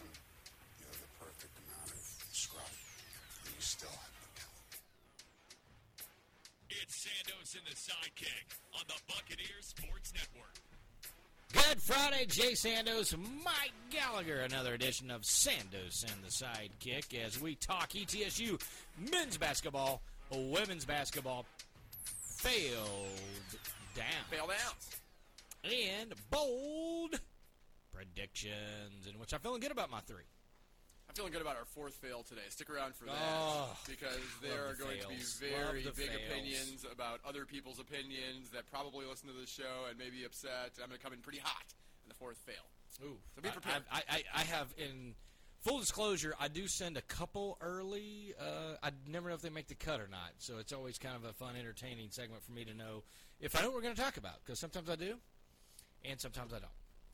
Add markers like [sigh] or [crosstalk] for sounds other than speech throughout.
You're. You have the perfect amount of scrub. And you still have the talent. It's Sandos and the sidekick on the Buccaneers Sports Network. Good Friday, Jay Sandos, Mike Gallagher. Another edition of Sandos and the Sidekick as we talk ETSU men's basketball, women's basketball failed down. Failed out. And bold predictions, in which I'm feeling good about my three. I'm feeling good about our fourth fail today. Stick around for that Oh, because there are the going to be very big fails. opinions about other people's opinions that probably listen to the show and may be upset. I'm going to come in pretty hot in the fourth fail. Ooh, So be prepared. I, I, I have in full disclosure, I do send a couple early. Uh, I never know if they make the cut or not, so it's always kind of a fun, entertaining segment for me to know if I know what we're going to talk about because sometimes I do, and sometimes I don't.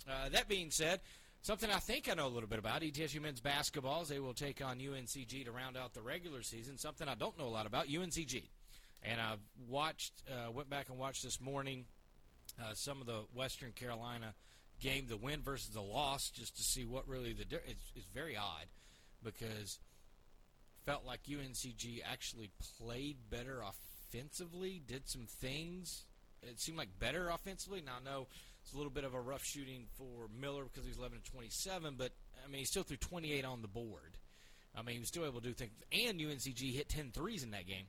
Uh, that being said, something I think I know a little bit about ETSU men's basketball is they will take on UNCG to round out the regular season. Something I don't know a lot about UNCG, and I've watched, uh, went back and watched this morning uh, some of the Western Carolina game, the win versus the loss, just to see what really the it's, it's very odd because felt like UNCG actually played better offensively, did some things. It seemed like better offensively. Now I know it's a little bit of a rough shooting for Miller because he's 11 to 27, but I mean he still threw 28 on the board. I mean he was still able to do things, and UNCG hit 10 threes in that game.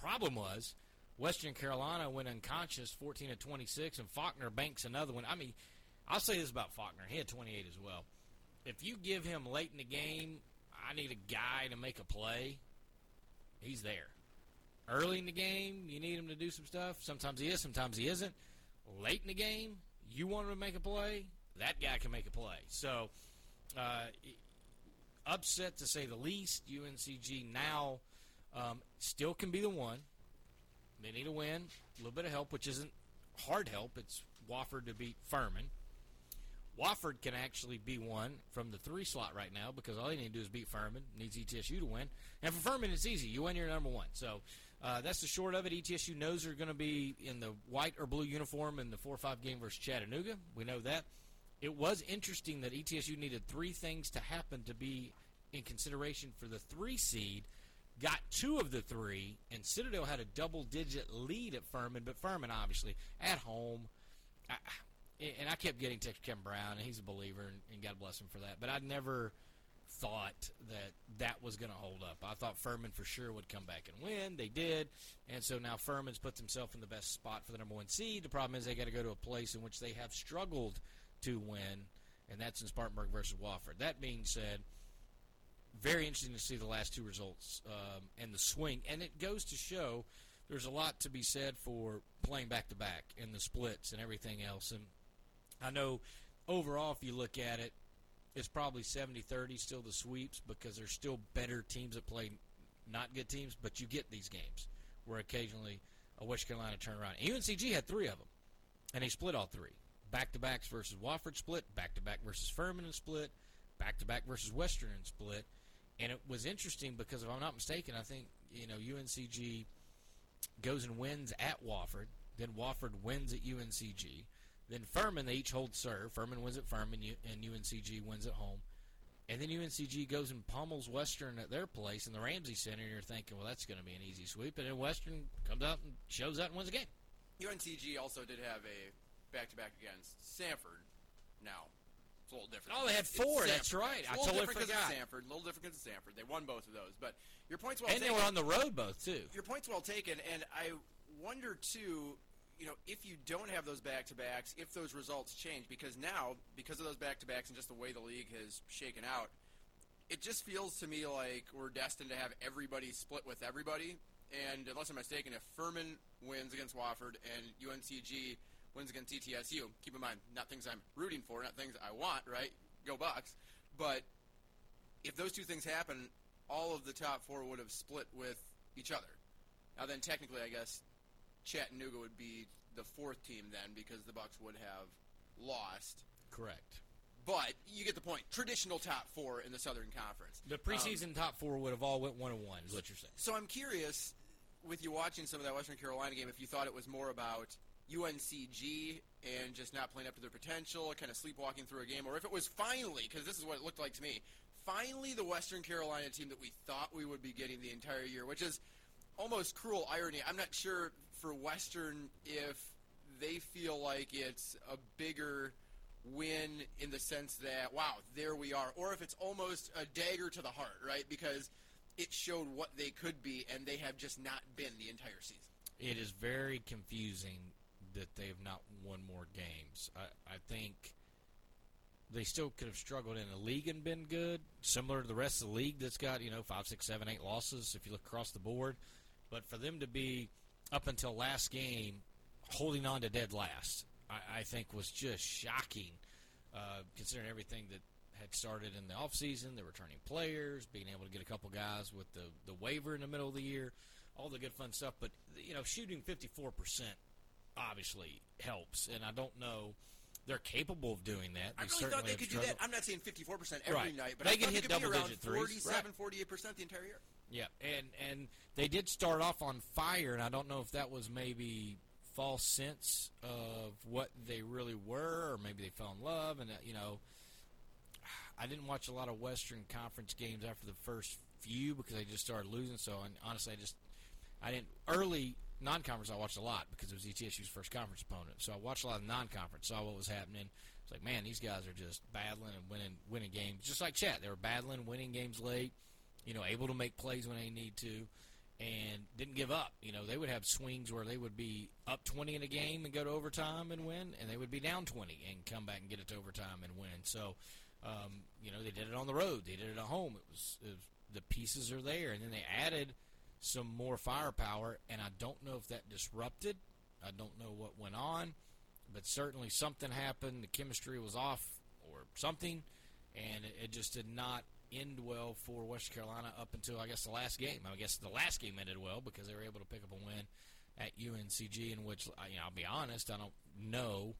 Problem was Western Carolina went unconscious, 14 to 26, and Faulkner banks another one. I mean, I'll say this about Faulkner: he had 28 as well. If you give him late in the game, I need a guy to make a play. He's there. Early in the game, you need him to do some stuff. Sometimes he is, sometimes he isn't. Late in the game, you want to make a play. That guy can make a play. So, uh, upset to say the least. UNCG now um, still can be the one. They need a win, a little bit of help, which isn't hard help. It's Wofford to beat Furman. Wofford can actually be one from the three slot right now because all they need to do is beat Furman. Needs ETSU to win, and for Furman it's easy. You win, you're number one. So uh, that's the short of it. ETSU knows they're going to be in the white or blue uniform in the four or five game versus Chattanooga. We know that. It was interesting that ETSU needed three things to happen to be in consideration for the three seed. Got two of the three, and Citadel had a double-digit lead at Furman, but Furman obviously at home. I, and I kept getting text Kevin Brown, and he's a believer, and, and God bless him for that. But I never thought that that was going to hold up. I thought Furman for sure would come back and win. They did, and so now Furman's put himself in the best spot for the number one seed. The problem is they got to go to a place in which they have struggled to win, and that's in Spartanburg versus Wofford. That being said, very interesting to see the last two results um, and the swing, and it goes to show there's a lot to be said for playing back to back and the splits and everything else. And I know overall, if you look at it, it's probably 70-30 still the sweeps because there's still better teams that play not good teams, but you get these games where occasionally a West Carolina turn around. UNCG had three of them, and they split all three. Back to backs versus Wofford split, back to back versus Furman and split, back to back versus Western and split. And it was interesting because if I'm not mistaken, I think you know UNCG goes and wins at Wofford, then Wofford wins at UNCG, then Furman they each hold serve. Furman wins at Furman, and UNCG wins at home, and then UNCG goes and pummels Western at their place in the Ramsey Center. And you're thinking, well, that's going to be an easy sweep, and then Western comes out and shows up and wins the game. UNCG also did have a back-to-back against Samford. Now, it's a little different. Oh, they had four, that's right. It's I a little totally forgot. It's Samford. A little different because it's Samford. They won both of those. But your point's well and they were on the road both too. Your point's well taken, and I wonder too. You know, if you don't have those back-to-backs, if those results change, because now, because of those back-to-backs and just the way the league has shaken out, it just feels to me like we're destined to have everybody split with everybody. And unless I'm mistaken, if Furman wins against Wofford and UNCG wins against ETSU, keep in mind, not things I'm rooting for, not things I want, right? Go Bucks. But if those two things happen, all of the top four would have split with each other. Now then, technically, I guess Chattanooga would be the fourth team then, because the Bucks would have lost. Correct. But you get the point. Traditional top four in the Southern Conference. The preseason um, top four would have all went one and one. Is what you're saying? So I'm curious, with you watching some of that Western Carolina game, if you thought it was more about UNCG and just not playing up to their potential, kind of sleepwalking through a game, or if it was finally, because this is what it looked like to me, finally the Western Carolina team that we thought we would be getting the entire year, which is almost cruel irony. I'm not sure for Western if they feel like it's a bigger win in the sense that wow, there we are, or if it's almost a dagger to the heart, right? Because it showed what they could be, and they have just not been the entire season. It is very confusing that they have not won more games. I, I think they still could have struggled in the league and been good, similar to the rest of the league that's got you know five, six, seven, eight losses if you look across the board. But for them to be up until last game holding on to dead last, I, I think was just shocking, uh, considering everything that had started in the offseason, the returning players, being able to get a couple guys with the, the waiver in the middle of the year, all the good fun stuff. But, you know, shooting 54% obviously helps. And I don't know. They're capable of doing that. I really thought they could do that. I'm not saying 54% every Right. night, but They I can hit they could be around double-digit threes. 47, 48% the entire year. Yeah, and and they did start off on fire, and I don't know if that was maybe false sense of what they really were, or maybe they fell in love, and uh, you know, I didn't watch a lot of Western Conference games after the first few because they just started losing. So, and honestly, I just I didn't early non-conference. I watched a lot because it was ETSU's first conference opponent. So I watched a lot of non-conference, saw what was happening. It's like, man, these guys are just battling and winning winning games, just like Chat. They were battling, winning games late. You know, able to make plays when they need to, and didn't give up. You know, they would have swings where they would be up 20 in a game and go to overtime and win, and they would be down 20 and come back and get it to overtime and win. So, um, you know, they did it on the road, they did it at home. It was, it was the pieces are there, and then they added some more firepower, and I don't know if that disrupted. I don't know what went on, but certainly something happened. The chemistry was off, or something, and it, it just did not end well for Western Carolina up until I guess the last game. I guess the last game ended well because they were able to pick up a win at UNCG, in which you know, I'll be honest, I don't know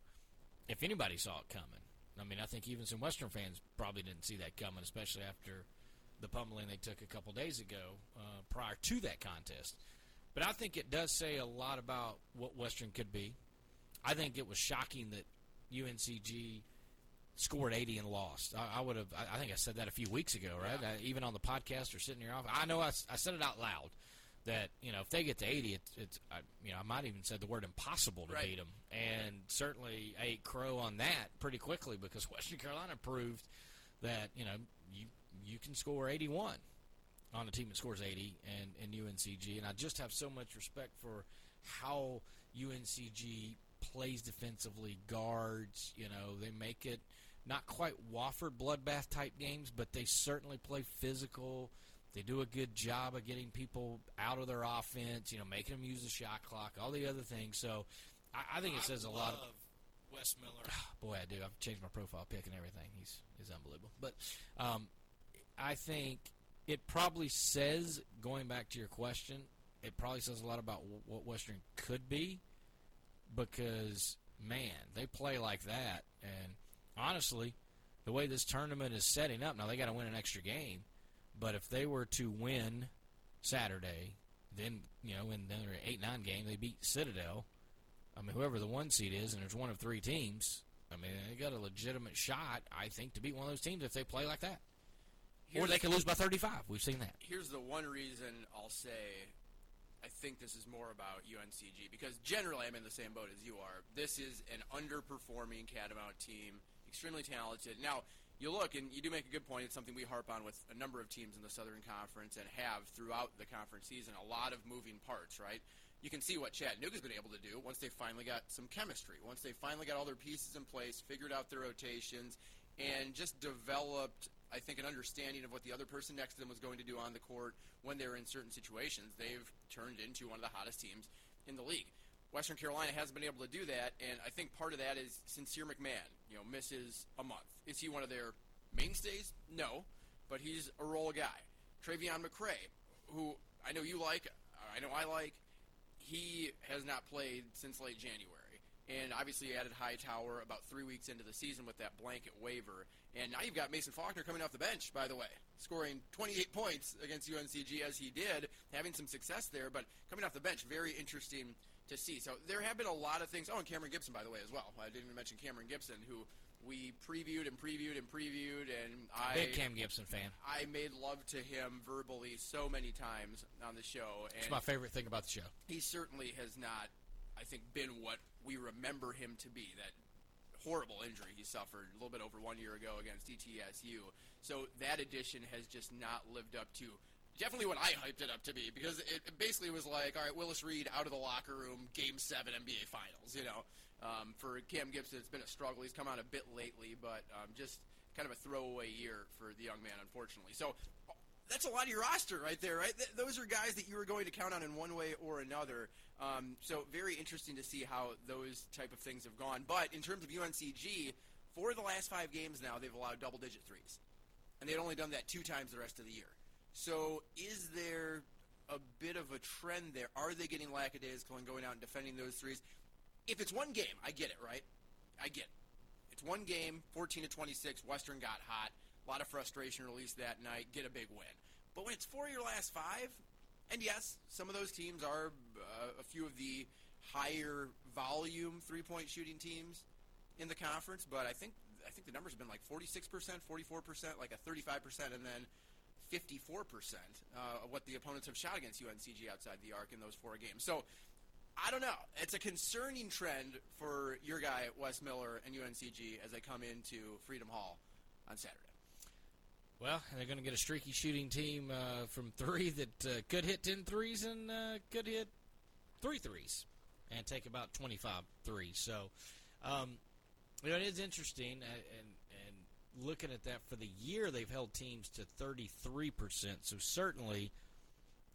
if anybody saw it coming. I mean, I think even some Western fans probably didn't see that coming, especially after the pummeling they took a couple days ago uh, prior to that contest. But I think it does say a lot about what Western could be. I think it was shocking that UNCG scored 80 and lost. I, I would have. I, I think I said that a few weeks ago, right? I, even on the podcast or sitting here, office. I know I, said it out loud that you know if they get to 80, it's, it's I, you know I might even said the word impossible to Right. beat them, and certainly ate crow on that pretty quickly because [laughs] Western Carolina proved that you know you you can score 81 on a team that scores 80 and, and UNCG. And I just have so much respect for how UNCG plays defensively, guards. You know, they make it not quite Wofford bloodbath type games, but they certainly play physical. They do a good job of getting people out of their offense, you know, making them use the shot clock, all the other things. So I, I think it says a lot of Wes Miller. [sighs] boy, I do. I've changed my profile pic and everything. He's he's unbelievable. But um, I think it probably says, going back to your question, it probably says a lot about w- what Western could be because man, they play like that, and honestly, the way this tournament is setting up now, they got to win an extra game. But if they were to win Saturday, then you know, in their eight nine game, they beat Citadel. I mean, whoever the one seed is, and there's one of three teams. I mean, they got a legitimate shot, I think, to beat one of those teams if they play like that. or they could lose by 35. We've seen that. here's the one reason I'll say I think this is more about UNCG because generally I'm in the same boat as you are. This is an underperforming Catamount team, extremely talented. Now, you look and you do make a good point. It's something we harp on with a number of teams in the Southern Conference and have throughout the conference season. A lot of moving parts, right? You can see what Chattanooga's been able to do once they finally got some chemistry, once they finally got all their pieces in place, figured out their rotations, and just developed I think an understanding of what the other person next to them was going to do on the court when they were in certain situations. They've turned into one of the hottest teams in the league. Western Carolina hasn't been able to do that, and I think part of that is Sincere McMahon. You know, misses a month. Is he one of their mainstays? No, but he's a role guy. Travion McCray, who I know you like, I know I like, he has not played since late January. and obviously added Hightower about three weeks into the season with that blanket waiver. And now you've got Mason Faulkner coming off the bench, by the way, scoring 28 points against UNCG as he did, having some success there, but coming off the bench, very interesting to see. So there have been a lot of things. Oh, and Cameron Gibson, by the way, as well. I didn't even mention Cameron Gibson, who we previewed and previewed and previewed, and I Big Cam Gibson fan. I made love to him verbally so many times on the show, It's my favorite thing about the show. he certainly has not, I think, been what we remember him to be. That horrible injury he suffered a little bit over one year ago against ETSU. So that addition has just not lived up to definitely what I hyped it up to be because it basically was like, all right, Willis Reed out of the locker room, Game Seven NBA Finals. You know, um, for Cam Gibson, it's been a struggle. He's come out a bit lately, but um, just kind of a throwaway year for the young man, unfortunately. So that's a lot of your roster right there, right? Th- those are guys that you were going to count on in one way or another. Um, so very interesting to see how those type of things have gone. But in terms of UNCG, for the last five games now, they've allowed double-digit threes, and they'd only done that two times the rest of the year. So is there a bit of a trend there? Are they getting lackadaisical and going out and defending those threes? If it's one game, I get it, right? I get it. It's one game, 14 to 26. Western got hot. A lot of frustration released that night. Get a big win. But when it's four of your last five, and yes, some of those teams are uh, a few of the higher volume three point shooting teams in the conference. But I think I think the numbers have been like 46 percent, 44 percent, like a 35 percent, and then 54 percent uh, of what the opponents have shot against UNCG outside the arc in those four games. So I don't know. It's a concerning trend for your guy Wes Miller and UNCG as they come into Freedom Hall on Saturday. Well, they're going to get a streaky shooting team uh, from three that uh, could hit 10 threes and uh, could hit three threes and take about 25 threes. So, um, you know, it is interesting. uh, and looking at that for the year, they've held teams to 33%. So, certainly,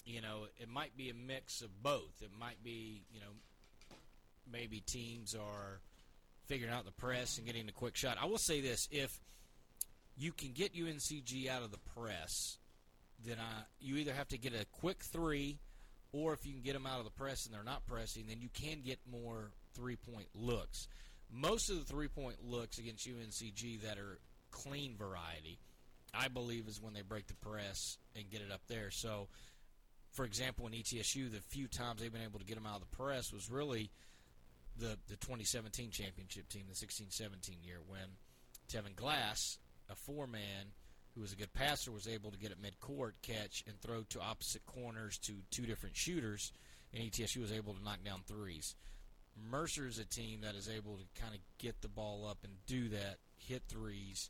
you know, it might be a mix of both. It might be, you know, maybe teams are figuring out the press and getting a quick shot. I will say this if you can get UNCG out of the press, then I, you either have to get a quick three, or if you can get them out of the press and they're not pressing, then you can get more three point looks. Most of the three point looks against UNCG that are clean variety, I believe, is when they break the press and get it up there. So, for example, in ETSU, the few times they've been able to get them out of the press was really the the 2017 championship team, the 16-17 year, when Tevin Glass, a four man who was a good passer, was able to get at midcourt, catch, and throw to opposite corners to two different shooters, and ETSU was able to knock down threes. Mercer is a team that is able to kind of get the ball up and do that, hit threes,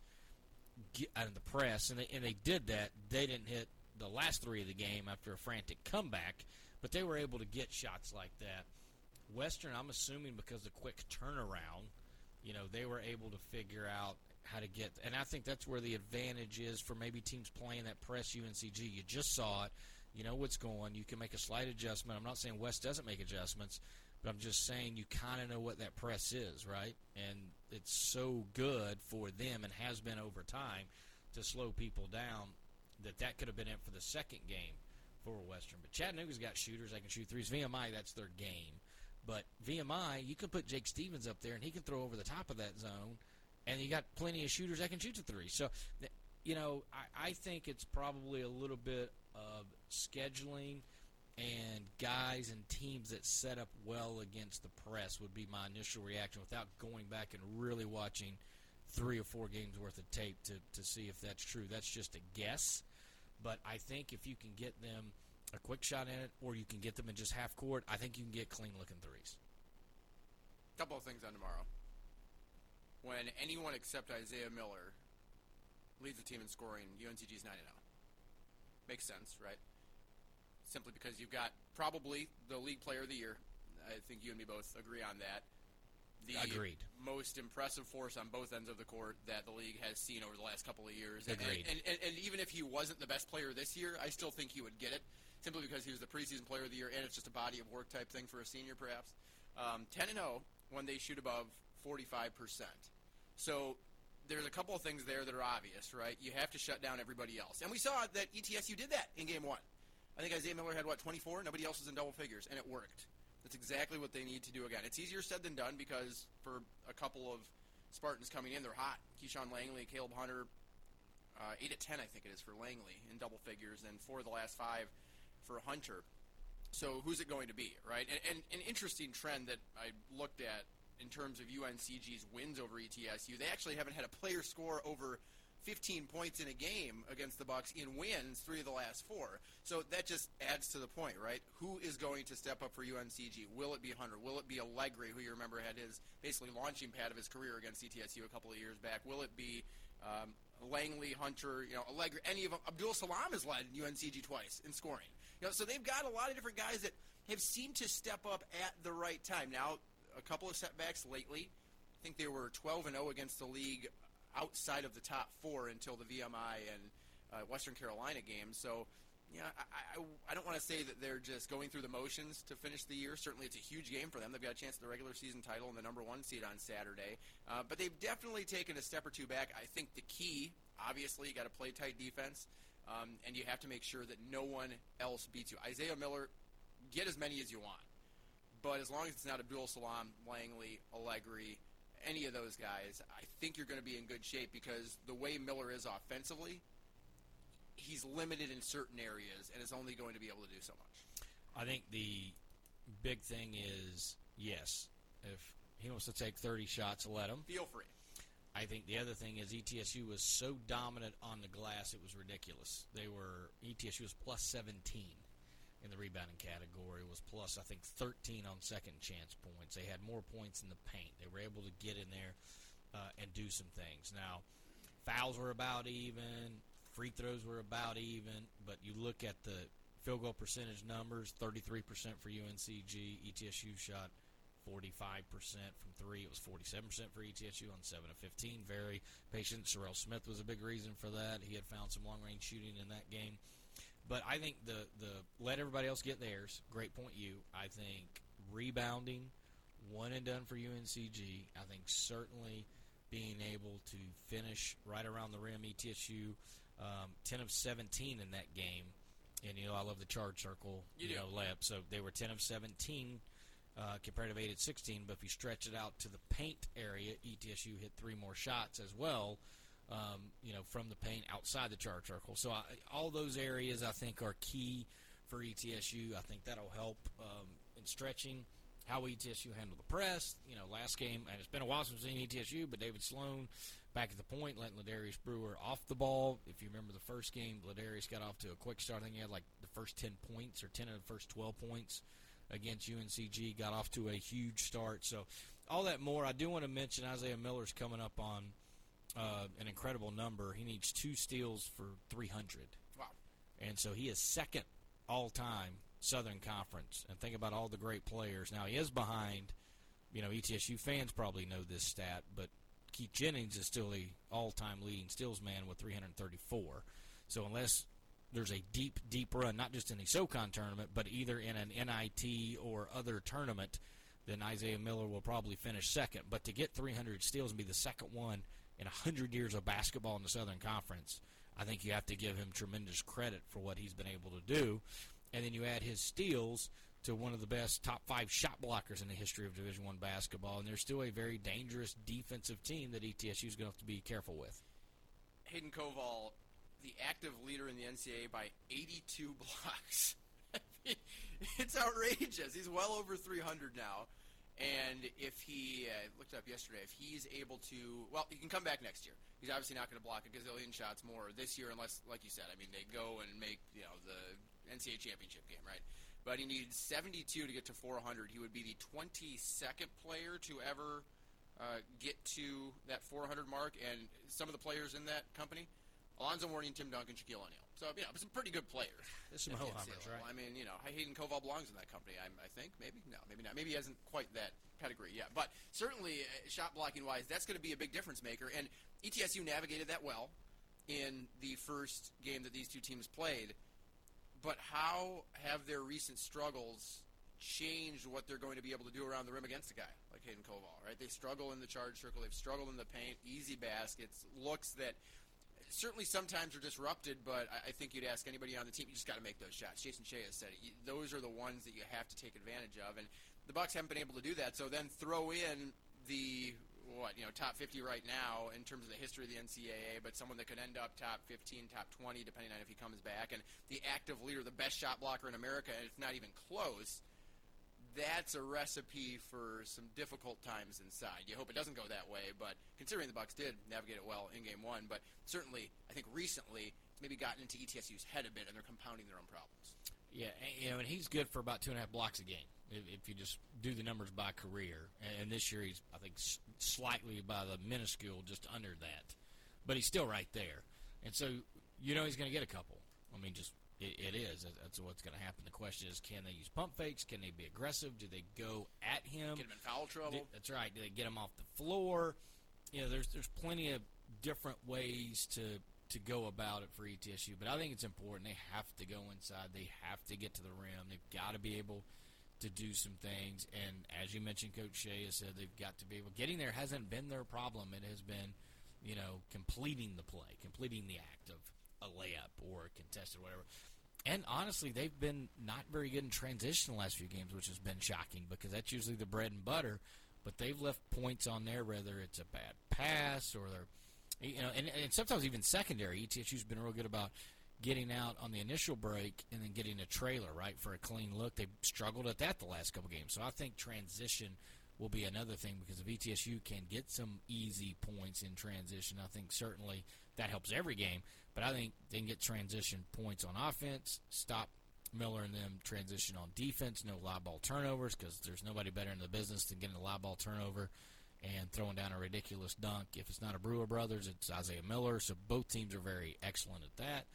get out of the press, and they, and they did that. They didn't hit the last three of the game after a frantic comeback, but they were able to get shots like that. Western, I'm assuming because the quick turnaround, you know, they were able to figure out how to get, and I think that's where the advantage is for maybe teams playing that press UNCG. You just saw it, you know what's going. You can make a slight adjustment. I'm not saying West doesn't make adjustments, but I'm just saying you kind of know what that press is, right? And it's so good for them and has been over time to slow people down that that could have been it for the second game for Western. But Chattanooga's got shooters that can shoot threes. VMI, that's their game. But VMI, you can put Jake Stephens up there and he can throw over the top of that zone, and you got plenty of shooters that can shoot the three. So, you know, I, I think it's probably a little bit of scheduling and guys and teams that set up well against the press would be my initial reaction without going back and really watching three or four games worth of tape to, to see if that's true. That's just a guess. But I think if you can get them a quick shot in it or you can get them in just half court, I think you can get clean looking threes. couple of things on tomorrow. When anyone except Isaiah Miller leads the team in scoring, UNCG's 9 0. Makes sense, right? Simply because you've got probably the league player of the year. I think you and me both agree on that. The Agreed. most impressive force on both ends of the court that the league has seen over the last couple of years. And- Agreed. And, and, and even if he wasn't the best player this year, I still think he would get it simply because he was the preseason player of the year and it's just a body of work type thing for a senior, perhaps. Um, 10 and 0 when they shoot above 45%. So there's a couple of things there that are obvious, right? You have to shut down everybody else. And we saw that ETSU did that in game one. I think Isaiah Miller had, what, 24? Nobody else was in double figures, and it worked. That's exactly what they need to do again. It's easier said than done because for a couple of Spartans coming in, they're hot. Keyshawn Langley, Kaleb Hunter, uh, eight at ten, I think it is for Langley in double figures, and four of the last five for Hunter. So who's it going to be, right? And, and an interesting trend that I looked at in terms of UNCG's wins over ETSU, they actually haven't had a player score over 15 points in a game against the Bucks in wins three of the last four. So that just adds to the point, right? Who is going to step up for UNCG? Will it be Hunter? Will it be Allegri, who you remember had his basically launching pad of his career against ETSU a couple of years back? Will it be um, Langley, Hunter, you know, Allegri, any of them? Abdul Salam has led UNCG twice in scoring. You know, so they've got a lot of different guys that have seemed to step up at the right time. Now, a couple of setbacks lately. I think they were 12 and 0 against the league outside of the top four until the VMI and uh, Western Carolina game. So, yeah, I, I, I don't want to say that they're just going through the motions to finish the year. Certainly, it's a huge game for them. They've got a chance at the regular season title and the number one seed on Saturday. Uh, but they've definitely taken a step or two back. I think the key, obviously, you got to play tight defense, um, and you have to make sure that no one else beats you. Isaiah Miller, get as many as you want. But as long as it's not Abdul Salam, Langley, Allegri, any of those guys, I think you're going to be in good shape because the way Miller is offensively, he's limited in certain areas and is only going to be able to do so much. I think the big thing is yes, if he wants to take 30 shots, let him. Feel free. I think the other thing is ETSU was so dominant on the glass, it was ridiculous. They were ETSU was plus 17 in the rebounding category. Was plus I think 13 on second chance points. They had more points in the paint. They were able to get in there uh, and do some things. Now fouls were about even, free throws were about even, but you look at the field goal percentage numbers: 33% for UNCG. ETSU shot 45% from three. It was 47% for ETSU on 7 of 15. Very patient. Serrel Smith was a big reason for that. He had found some long range shooting in that game. But I think the, the let everybody else get theirs. Great point, you. I think rebounding, one and done for UNCG. I think certainly being able to finish right around the rim. ETSU, um, 10 of 17 in that game. And, you know, I love the charge circle, You you, know, layup. So they were 10 of 17 uh, comparative 8 at 16. But if you stretch it out to the paint area, ETSU hit three more shots as well, um, you know, from the paint outside the charge circle. So I, all those areas I think are key for ETSU. I think that'll help um, in stretching how ETSU handle the press. You know, last game, and it's been a while since we've seen ETSU, but David Sloan back at the point, letting Ladarius Brewer off the ball. If you remember the first game, Ladarius got off to a quick start. I think he had like the first 10 points or 10 of the first 12 points against UNCG. Got off to a huge start. So, all that more. I do want to mention Isaiah Miller's coming up on uh, an incredible number. He needs two steals for 300. Wow. And so he is second all time Southern Conference. And think about all the great players. Now he is behind, you know, ETSU fans probably know this stat, but Keith Jennings is still the all time leading steals man with 334. So unless there's a deep, deep run, not just in the SoCon tournament, but either in an NIT or other tournament, then Isaiah Miller will probably finish second. But to get 300 steals and be the second one in 100 years of basketball in the Southern Conference, I think you have to give him tremendous credit for what he's been able to do. And then you add his steals to one of the best top five shot blockers in the history of Division One basketball, and they're still a very dangerous defensive team that ETSU is going to have to be careful with. Hayden Koval, the active leader in the NCAA by 82 [laughs] blocks. [laughs] it's outrageous. He's well over 300 now. And if he uh, looked up yesterday, if he's able to, well, he can come back next year. He's obviously not going to block a gazillion shots more this year, unless, like you said, I mean, they go and make you know the NCAA championship game, right? But he needs 72 to get to 400. He would be the 22nd player to ever uh, get to that 400 mark, and some of the players in that company, Alonzo Mourning, Tim Duncan, Shaquille O'Neal. So you know, some pretty good players. There's some at the ho-hummers, right? I mean, you know, Hayden Koval belongs in that company. I, I think maybe no, maybe not. Maybe he hasn't quite that pedigree yet, but certainly uh, shot blocking wise, that's going to be a big difference maker. And ETSU navigated that well in the first game that these two teams played. But how have their recent struggles changed what they're going to be able to do around the rim against a guy like Hayden Koval? Right? They struggle in the charge circle. They've struggled in the paint. Easy baskets. Looks that certainly sometimes are disrupted, but I, I think you'd ask anybody on the team, you just got to make those shots. Jason Shay has said it. You, those are the ones that you have to take advantage of. And the Bucks haven't been able to do that. So then throw in the what you know top 50 right now in terms of the history of the NCAA, but someone that could end up top 15, top 20, depending on if he comes back, and the active leader, the best shot blocker in America, and it's not even close. That's a recipe for some difficult times inside. You hope it doesn't go that way, but considering the Bucks did navigate it well in Game One, but certainly I think recently it's maybe gotten into ETSU's head a bit, and they're compounding their own problems. Yeah, and, you know, and he's good for about two and a half blocks a game if, if you just do the numbers by career. And, and this year he's, I think, s- slightly by the minuscule, just under that, but he's still right there. And so you know he's going to get a couple. I mean, just it, it is. That's what's going to happen. The question is, can they use pump fakes? Can they be aggressive? Do they go at him? Get him in foul trouble. Do- That's right. Do they get him off the floor? You know, there's there's plenty of different ways to to go about it for ETSU, but I think it's important. They have to go inside. They have to get to the rim. They've got to be able to do some things. And as you mentioned, Coach Shay has said they've got to be able. Getting there hasn't been their problem. It has been, you know, completing the play, completing the act of a layup or a contested whatever. And honestly, they've been not very good in transition the last few games, which has been shocking because that's usually the bread and butter. But they've left points on there, whether it's a bad pass or they're, you know, and, and sometimes even secondary. ETSU's been real good about getting out on the initial break and then getting a trailer right for a clean look. They've struggled at that the last couple games, so I think transition will be another thing because if ETSU can get some easy points in transition, I think certainly that helps every game. But I think they can get transition points on offense, stop Miller and them transition on defense, no live ball turnovers because there's nobody better in the business than getting a live ball turnover and throwing down a ridiculous dunk. If it's not a Brewer Brothers, it's Isaiah Miller. So both teams are very excellent at that.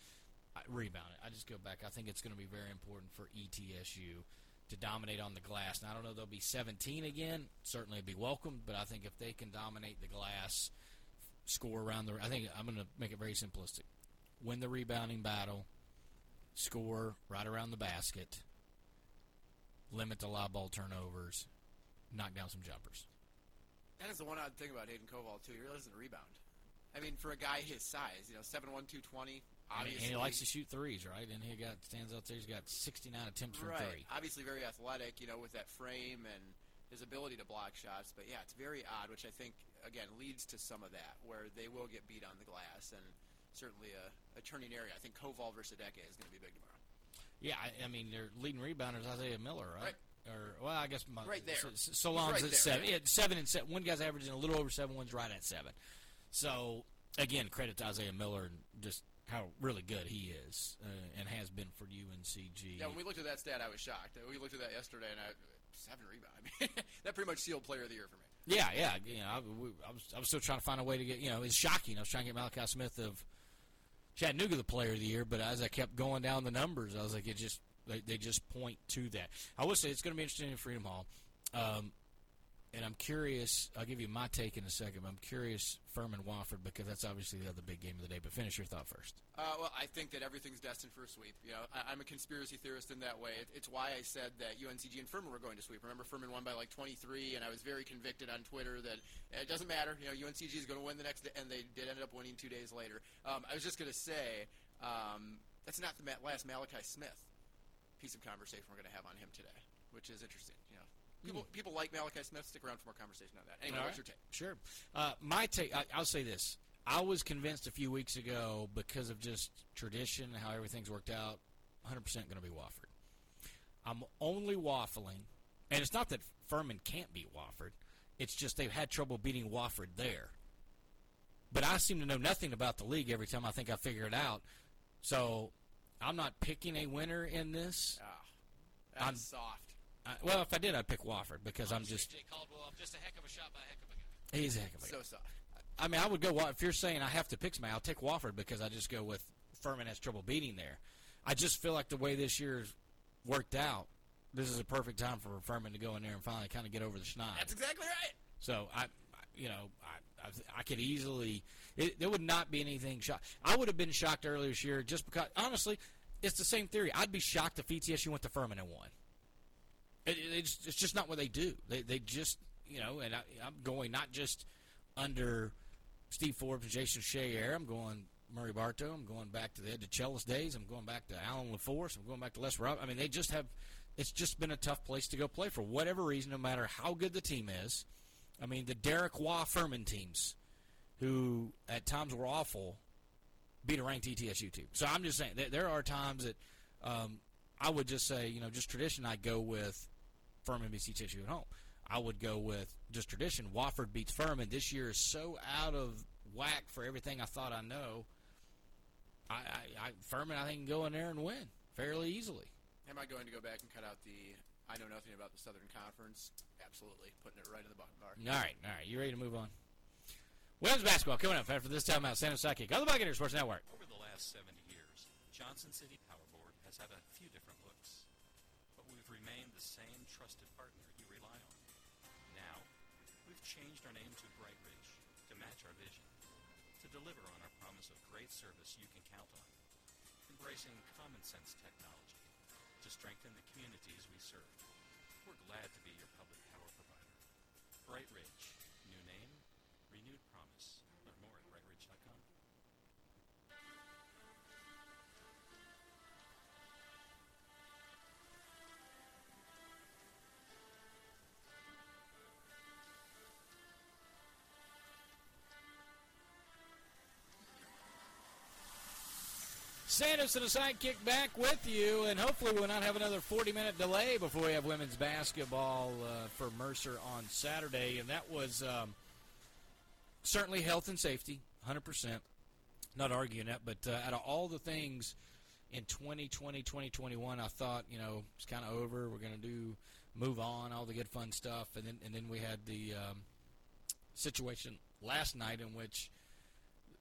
I, rebound it. I just go back. I think it's going to be very important for ETSU to dominate on the glass. Now, I don't know they'll be 17 again. Certainly be welcome, but I think if they can dominate the glass, score around the. I think I'm going to make it very simplistic. Win the rebounding battle, score right around the basket, limit the live ball turnovers, knock down some jumpers. That is the one odd thing about Hayden Koval too. He really doesn't rebound. I mean, for a guy his size, you know, seven one two twenty. Obviously, and he likes to shoot threes, right? And he got stands out there. He's got 69 attempts from right. three. Obviously, very athletic. You know, with that frame and his ability to block shots. But yeah, it's very odd, which I think again leads to some of that where they will get beat on the glass and certainly a, a turning area. I think Koval versus Adheke is going to be big tomorrow. Yeah, I, I mean, their leading rebounders Isaiah Miller, right? right. Or well, I guess my, Right there. So, so right at there, seven. yeah. Yeah, seven and seven. One guy's averaging a little over seven. One's right at seven. So again, credit to Isaiah Miller and just how really good he is uh, and has been for UNCG. Yeah, when we looked at that stat, I was shocked. We looked at that yesterday, and I seven rebound. I mean, [laughs] that pretty much sealed Player of the Year for me. Yeah, yeah. You know, I, we, I was I was still trying to find a way to get. You know, it's shocking. I was trying to get Malachi Smith of Chattanooga the Player of the Year, but as I kept going down the numbers, I was like, it just they, they just point to that. I will say it's going to be interesting in Freedom Hall, um, and I'm curious. I'll give you my take in a second. But I'm curious Furman Wofford because that's obviously the other big game of the day. But finish your thought first. Uh, well, I think that everything's destined for a sweep. You know, I, I'm a conspiracy theorist in that way. It, it's why I said that UNCG and Furman were going to sweep. Remember, Furman won by like 23, and I was very convicted on Twitter that it doesn't matter. You know, UNCG is going to win the next day, and they did end up winning two days later. Um, I was just going to say um, that's not the last Malachi Smith piece of conversation we're going to have on him today, which is interesting. You know, people people like Malachi Smith. Stick around for more conversation on that. Anyway, All what's right. your take? Sure. Uh, my take, I, I'll say this. I was convinced a few weeks ago because of just tradition, and how everything's worked out, 100% going to be Wofford. I'm only waffling, and it's not that Furman can't beat Wofford. It's just they've had trouble beating Wofford there. But I seem to know nothing about the league every time I think I figure it out. So I'm not picking a winner in this. That's I'm- soft. I, well, if I did, I'd pick Wofford because I'm just Jay Caldwell, just a heck of a shot by a heck of a guy. he's a heck of a So soft. I mean, I would go. If you're saying I have to pick somebody, I'll take Wofford because I just go with Furman has trouble beating there. I just feel like the way this year's worked out, this is a perfect time for Furman to go in there and finally kind of get over the schneid. That's exactly right. So I, I- you know, I, I, I could easily. It, there would not be anything shocked. I would have been shocked earlier this year just because, honestly, it's the same theory. I'd be shocked if ETSU went to Furman and won. It, it- it's, it's just not what they do. They, they just, you know, and I, I'm going not just under Steve Forbes and Jason Shay. I'm going Murry Bartow. I'm going back to the Ed DeChellis days. I'm going back to Alan LeForce. I'm going back to Les Rob. I mean, they just have it's just been a tough place to go play for whatever reason, no matter how good the team is. I mean, the Derek Waugh Furman teams, who at times were awful, beat a ranked ETSU team. So I'm just saying there are times that um, I would just say, you know, just tradition, I'd go with Furman beats ETSU at home. I would go with just tradition. Wofford beats Furman. This year is so out of whack for everything I thought I know. I, I, I Furman, I think, can go in there and win fairly easily. Am I going to go back and cut out the I know nothing about the Southern Conference? Absolutely. Putting it right in the bucket bar. All right, all right. You ready to move on? Women's basketball coming up after this time out. San Jose Sidekick on the Buccaneers Sports Network. Over the last 70 years, Johnson City Power Board has had a same trusted partner you rely on. Now, we've changed our name to Bright Ridge to match our vision, to deliver on our promise of great service you can count on, embracing common sense technology to strengthen the communities we serve. We're glad to be your public power provider. Bright Sandos and a sidekick back with you, and hopefully we'll not have another 40-minute delay before we have women's basketball uh, for Mercer on Saturday. And that was um, certainly health and safety, 100%. Not arguing that, but uh, out of all the things in 2020, 2021, I thought, you know, it's kind of over. We're going to do move on, all the good fun stuff, and then and then we had the um, situation last night in which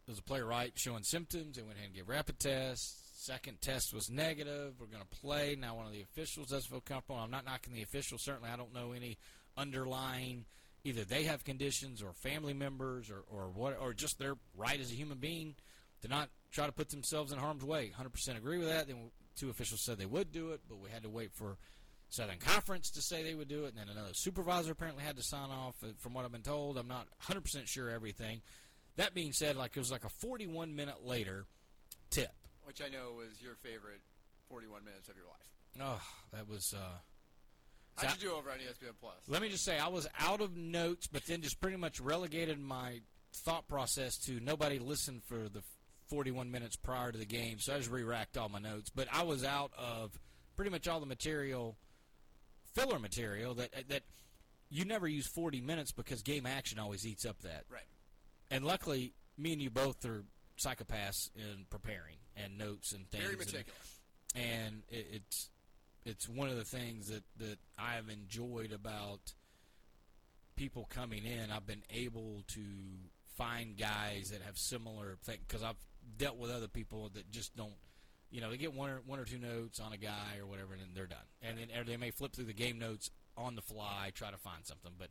was a player right showing symptoms. They went ahead and gave rapid tests. Second test was negative. We're going to play. Now one of the officials doesn't feel comfortable. I'm not knocking the officials. Certainly, I don't know any underlying. Either they have conditions, or family members, or or what, or just their right as a human being to not try to put themselves in harm's way. 100% agree with that. Then two officials said they would do it, but we had to wait for Southern Conference to say they would do it, and then another supervisor apparently had to sign off. From what I've been told, I'm not 100% sure everything. That being said, like it was like a 41 minute later tip. Which I know was your favorite 41 minutes of your life. Oh, that was. Uh, How'd So- you do over on ESPN Plus? let me just say, I was out of notes, but then just pretty much relegated my thought process to nobody listened for the 41 minutes prior to the game, so I just re-racked all my notes. But I was out of pretty much all the material, filler material that that you never use 40 minutes because game action always eats up that. Right. And luckily, me and you both are psychopaths in preparing and notes and things. Very and- meticulous. and it, it's it's one of the things that that I have enjoyed about people coming in. I've been able to find guys that have similar things because I've dealt with other people that just don't. You know, they get one or one or two notes on a guy or whatever, and then they're done. And then or they may flip through the game notes on the fly, try to find something. But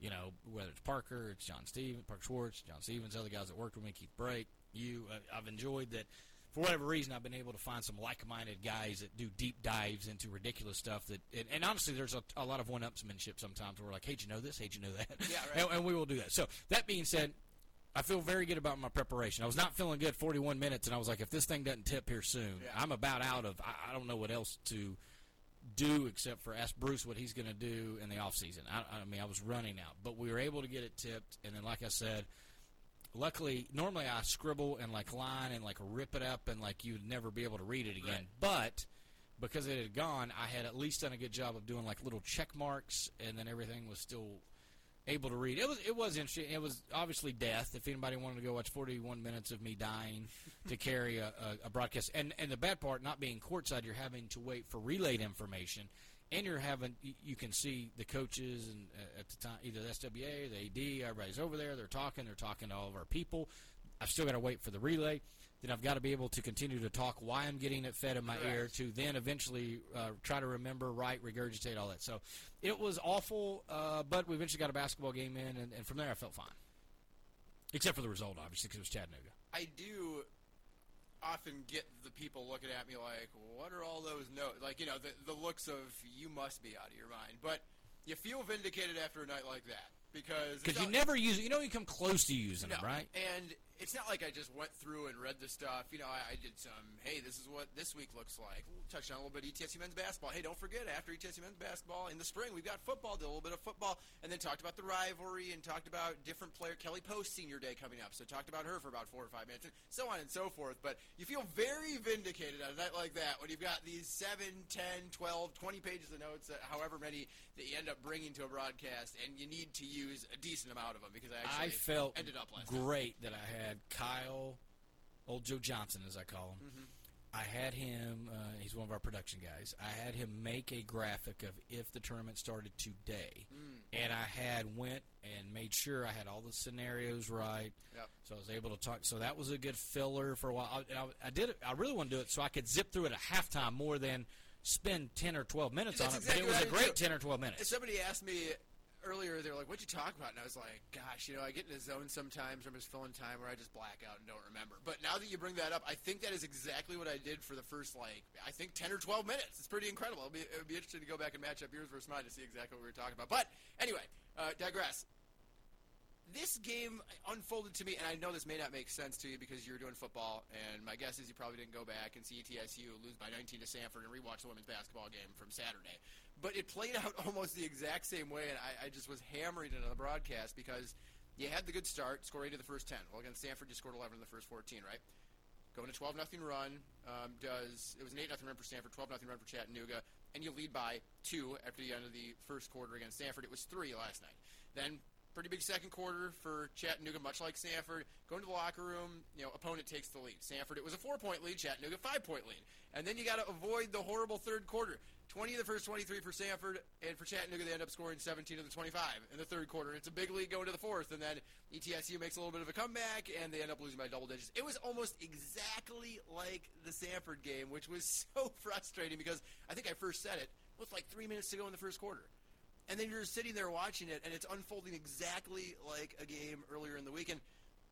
you know, whether it's Parker, it's John Stevens, Parker Schwartz, John Stevens, other guys that worked with me, Keith Brake, you. Uh, I've enjoyed that. For whatever reason, I've been able to find some like-minded guys that do deep dives into ridiculous stuff. That and, and honestly, there's a, a lot of one-upsmanship sometimes. Where we're like, "Hey, did you know this? Hey, did you know that?" Yeah, right. and, and we will do that. So that being said, I feel very good about my preparation. I was not feeling good 41 minutes, and I was like, if this thing doesn't tip here soon, Yeah. I'm about out of. I, I don't know what else to do except for ask Bruce what he's going to do in the off season. I, I mean, I was running out, but we were able to get it tipped, and then, like I said, luckily, normally I scribble and like line and like rip it up, and like you'd never be able to read it again. Right. But because it had gone, I had at least done a good job of doing like little check marks, and then everything was still able to read. It was it was interesting. It was obviously death. If anybody wanted to go watch 41 minutes of me dying to carry a, a, a broadcast, and and the bad part, not being courtside, you're having to wait for relayed information, and you're having you, can see the coaches and uh, at the time either the SWA, the AD, everybody's over there. They're talking. They're talking to all of our people. I've still got to wait for the relay. Then I've got to be able to continue to talk why I'm getting it fed in my ear to then eventually uh, try to remember, write, regurgitate all that. So it was awful, uh, but we eventually got a basketball game in, and, and from there I felt fine. Except for the result, obviously, because it was Chattanooga. I do often get the people looking at me like, "What are all those notes?" Like you know, the the looks of you must be out of your mind. But you feel vindicated after a night like that because Because you never use it. You don't even come close to using no. them, right? And it's not like I just went through and read the stuff. You know, I, I did some. Hey, this is what this week looks like. We'll touch on a little bit of ETSU men's basketball. Hey, don't forget after ETSU men's basketball in the spring, we've got football. Did a little bit of football, and then talked about the rivalry and talked about different player Kelly Post senior day coming up. So talked about her for about four or five minutes, and so on and so forth. But you feel very vindicated on a night like that when you've got these 7, 10, 12, 20 pages of notes, uh, however many that you end up bringing to a broadcast, and you need to use a decent amount of them because I I actually felt ended up last night. great that I had Kyle, old Joe Johnson, as I call him. Mm-hmm. I had him. Uh, he's one of our production guys. I had him make a graphic of if the tournament started today, Mm. and I had went and made sure I had all the scenarios right. Yep. So I was able to talk. So that was a good filler for a while. I, I, I did. it I really want to do it so I could zip through it at halftime more than spend ten or twelve minutes on it. exactly but it was a great do. ten or twelve minutes. If Somebody asked me earlier, they were like, what'd you talk about? And I was like, gosh, you know, I get in a zone sometimes. I'm just filling time where I just black out and don't remember. But now that you bring that up, I think that is exactly what I did for the first, like, I think 10 or 12 minutes. It's pretty incredible. Be, it would be interesting to go back and match up yours versus mine to see exactly what we were talking about. But anyway, uh, digress. This game unfolded to me, and I know this may not make sense to you because you're doing football, and my guess is you probably didn't go back and see ETSU lose by 19 to Samford and rewatch the women's basketball game from Saturday. But it played out [laughs] almost the exact same way, and I, I just was hammering it on the broadcast because you had the good start, score eight of the first 10. Well, against Samford, you scored 11 in the first 14, right? Going to 12 nothing run. Um, does it was an 8 nothing run for Samford, 12 nothing run for Chattanooga, and you lead by two after the end of the first quarter against Samford. It was three last night. Then pretty big second quarter for Chattanooga, much like Samford. Going to the locker room, you know, opponent takes the lead. Samford, it was a four point lead. Chattanooga, five point lead. And then you got to avoid the horrible third quarter. 20 of the first 23 for Samford, and for Chattanooga, they end up scoring 17 of the 25 in the third quarter. It's a big lead going to the fourth, and then ETSU makes a little bit of a comeback, and they end up losing by double digits. It was almost exactly like the Samford game, which was [laughs] so frustrating because I think I first said it with like three minutes to go in the first quarter. And then you're sitting there watching it, and it's unfolding exactly like a game earlier in the week. And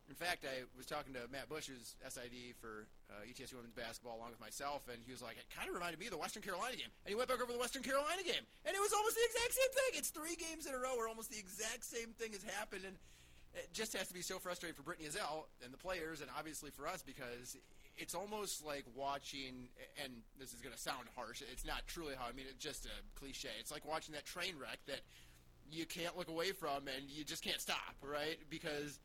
in fact, I was talking to Matt Bush, who's SID for uh, ETSU women's basketball, along with myself, and he was like, "It kind of reminded me of the Western Carolina game." And he went back over the Western Carolina game, and it was almost the exact same thing. It's three games in a row where almost the exact same thing has happened, and it just has to be so frustrating for Brittany Ezell and the players, and obviously for us because it's almost like watching. And this is going to sound harsh. It's not truly how I mean. It's just a cliche. It's like watching that train wreck that you can't look away from, and you just can't stop, right? Because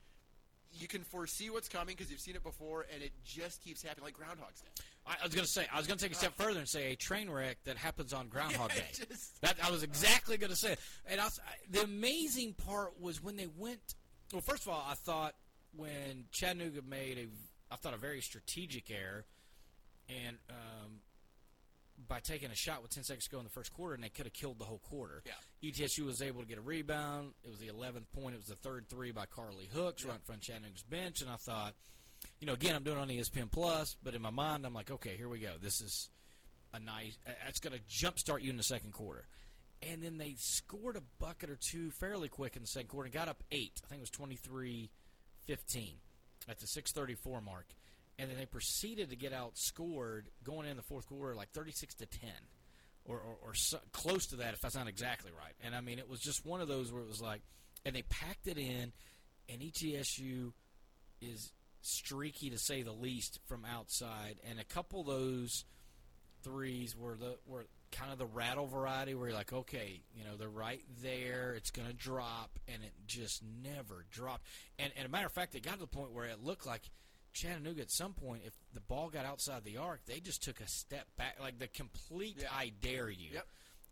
you can foresee what's coming because you've seen it before, and it just keeps happening like Groundhog's Day. I was going to say, I was going to take a step uh, further and say a train wreck that happens on [laughs] Groundhog Day. just- That I was exactly going to say. it. And I was, I, the amazing part was when they went. Well, first of all, I thought when Chattanooga made a, I thought a very strategic error, and um, by taking a shot with ten seconds to go in the first quarter, and they could have killed the whole quarter. Yeah. ETSU was able to get a rebound. It was the 11th point. It was the third three by Carly Hooks right in front of Chattanooga's bench, and I thought, you know, again, I'm doing it on ESPN Plus, but in my mind, I'm like, okay, here we go. This is a nice. That's going to jumpstart you in the second quarter. And then they scored a bucket or two fairly quick in the second quarter and got up eight. I think it was 23 15 at the 634 mark. And then they proceeded to get outscored going in the fourth quarter like 36 to 10 or, or, or so, close to that if that's not exactly right. And I mean, it was just one of those where it was like, and they packed it in, and ETSU is streaky to say the least from outside, and a couple of those threes were the were kind of the rattle variety where you're like, okay, you know, they're right there, it's going to drop, and it just never dropped. And, and a matter of fact, it got to the point where it looked like Chattanooga at some point, if the ball got outside the arc, they just took a step back, like the complete Yeah. I dare you. Yep.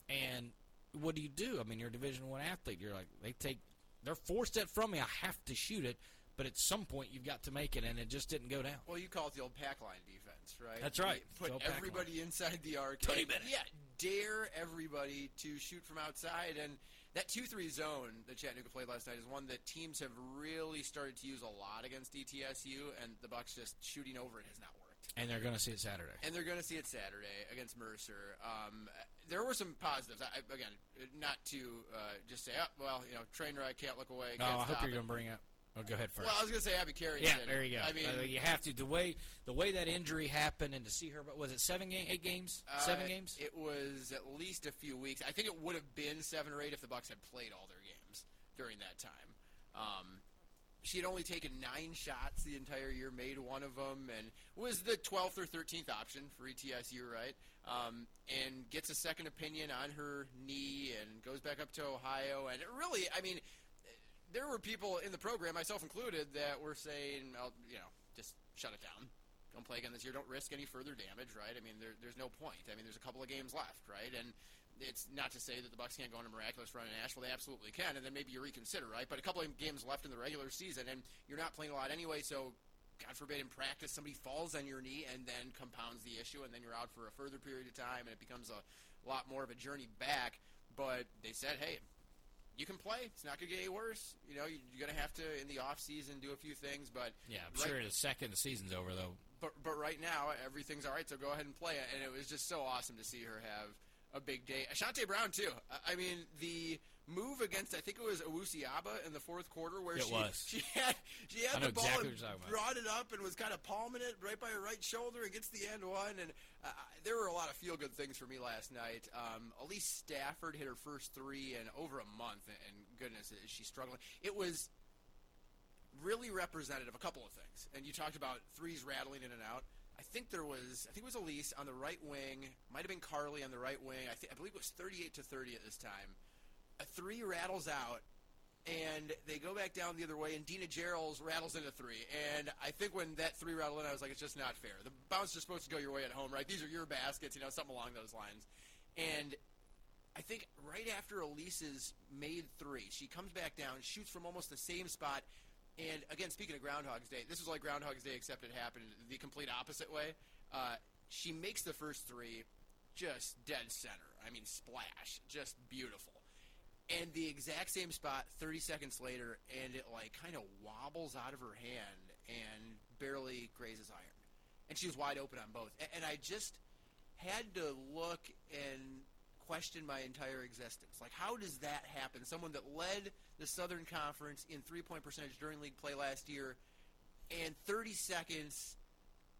And what do you do? I mean, you're a Division One athlete. You're like they take they're four steps from me. I have to shoot it, but at some point you've got to make it, and it just didn't go down. Well, you call it the old pack line defense, right? That's right. You put The old pack everybody inside the arc. Tony and, Bennett. Yeah, dare everybody to shoot from outside. And that 2 3 zone that Chattanooga played last night is one that teams have really started to use a lot against ETSU, and the Bucks just shooting over it has not worked. And they're going to see it Saturday. And they're going to see it Saturday against Mercer. Um, there were some positives. I, again, not to uh, just say, oh, well, you know, train wreck, can't look away. No, can't I hope you're going to bring up. Oh, go ahead first. Well, I was going to say Abby Carey. yeah, there you go. I mean, Uh, you have to the way the way that injury happened, and to see her. But was it seven game, eight games, seven Uh, games? It was at least a few weeks. I think it would have been seven or eight if the Bucks had played all their games during that time. Um, she had only taken nine shots the entire year, made one of them, and was the 12th or 13th option for ETSU, right? Um, and gets a second opinion on her knee and goes back up to Ohio. And it really, I mean, there were people in the program, myself included, that were saying, oh, you know, just shut it down. Don't play again this year. Don't risk any further damage, right? I mean, there, there's no point. I mean, there's a couple of games left, right? And it's not to say that the Bucks can't go on a miraculous run in Nashville. They absolutely can, and then maybe you reconsider, right? But a couple of games left in the regular season, and you're not playing a lot anyway. So, God forbid, in practice, somebody falls on your knee and then compounds the issue, and then you're out for a further period of time, and it becomes a lot more of a journey back. But they said, hey, you can play. It's not going to get any worse. You know, you- you're going to have to in the off season do a few things, but Yeah, I'm right- sure the second the season's over though. but but right now everything's all right. So go ahead and play it. And it was just so awesome to see her have a big day. Ashante Brown too. I- I mean the move against I think it was Owusiaba in the fourth quarter where It she was. she had she had the ball exactly and what you're talking about. brought it up and was kind of palming it right by her right shoulder and gets the end one. And uh, there were a lot of feel good things for me last night. Um, Elise Stafford hit her first three in over a month, and, and goodness, is she struggling? It was really representative of a couple of things. And you talked about threes rattling in and out. I think there was, I think it was Elise on the right wing. Might have been Carly on the right wing. I, think I believe it was 38 to 30 at this time. A three rattles out, and they go back down the other way, and Dina Gerald's rattles in a three. And I think when that three rattled in, I was like, it's just not fair. The bounce is supposed to go your way at home, right? These are your baskets, you know, something along those lines. And I think right after Elise's made three, she comes back down, shoots from almost the same spot. And again, speaking of Groundhog's Day, this was like Groundhog's Day, except it happened the complete opposite way. Uh, she makes the first three just dead center. I mean, splash. Just beautiful. And the exact same spot 30 seconds later, and it like kind of wobbles out of her hand and barely grazes iron. And she was wide open on both. A- And I just had to look and question my entire existence. Like, how does that happen? Someone that led the Southern Conference in three point percentage during league play last year, and 30 seconds,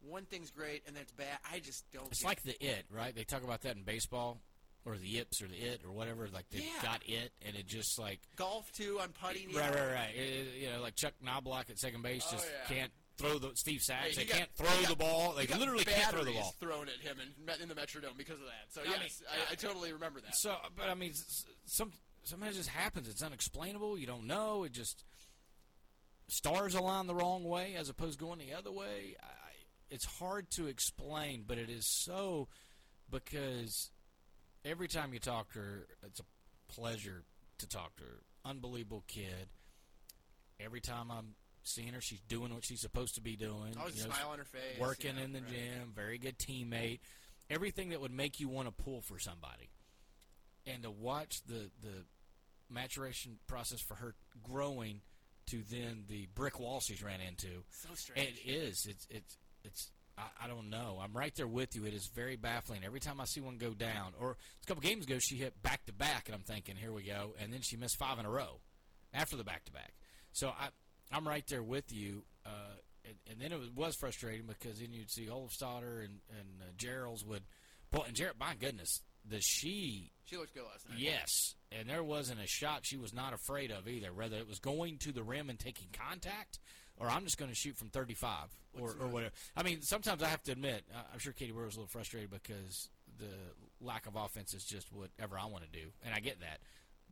one thing's great and that's bad. I just don't. It's like the it, right? They talk about that in baseball, or the yips, or the it, or whatever. Like they Yeah. got it, and it just like golf too on putting. right, right, right. It- you know, like Chuck Knobloch at second base Oh, just yeah. can't throw the Steve Sax. Hey, they got- can't throw got- the ball. They literally can't throw the ball. thrown at him in, in the Metrodome because of that. So I yes, mean, I, I totally remember that. So, but I mean, some sometimes it just happens. It's unexplainable. You don't know. It just stars align the wrong way as opposed to going the other way. I, it's hard to explain, but it is so because every time you talk to her, it's a pleasure to talk to her. Unbelievable kid. Every time I'm seeing her, she's doing what she's supposed to be doing. Always you know, smile on her face. working know, in the right. gym, very good teammate, everything that would make you want to pull for somebody. And to watch the the maturation process for her growing to then the brick wall she's ran into. So strange. It is. It's it's it's. I, I don't know. I'm right there with you. It is very baffling. Every time I see one go down, or a couple games ago, she hit back to back, and I'm thinking, here we go. And then she missed five in a row after the back to back. So I, I'm right there with you. Uh, and, and then it was, frustrating because then you'd see Olafstadter and and uh, Gerald's would, boy, and Gerald, my goodness, the she She looked good last night. Yes, and there wasn't a shot she was not afraid of either. Whether it was going to the rim and taking contact, or I'm just going to shoot from 35 or, or whatever. I mean, sometimes I have to admit, I'm sure Katie Burr was a little frustrated because the lack of offense is just whatever I want to do, and I get that.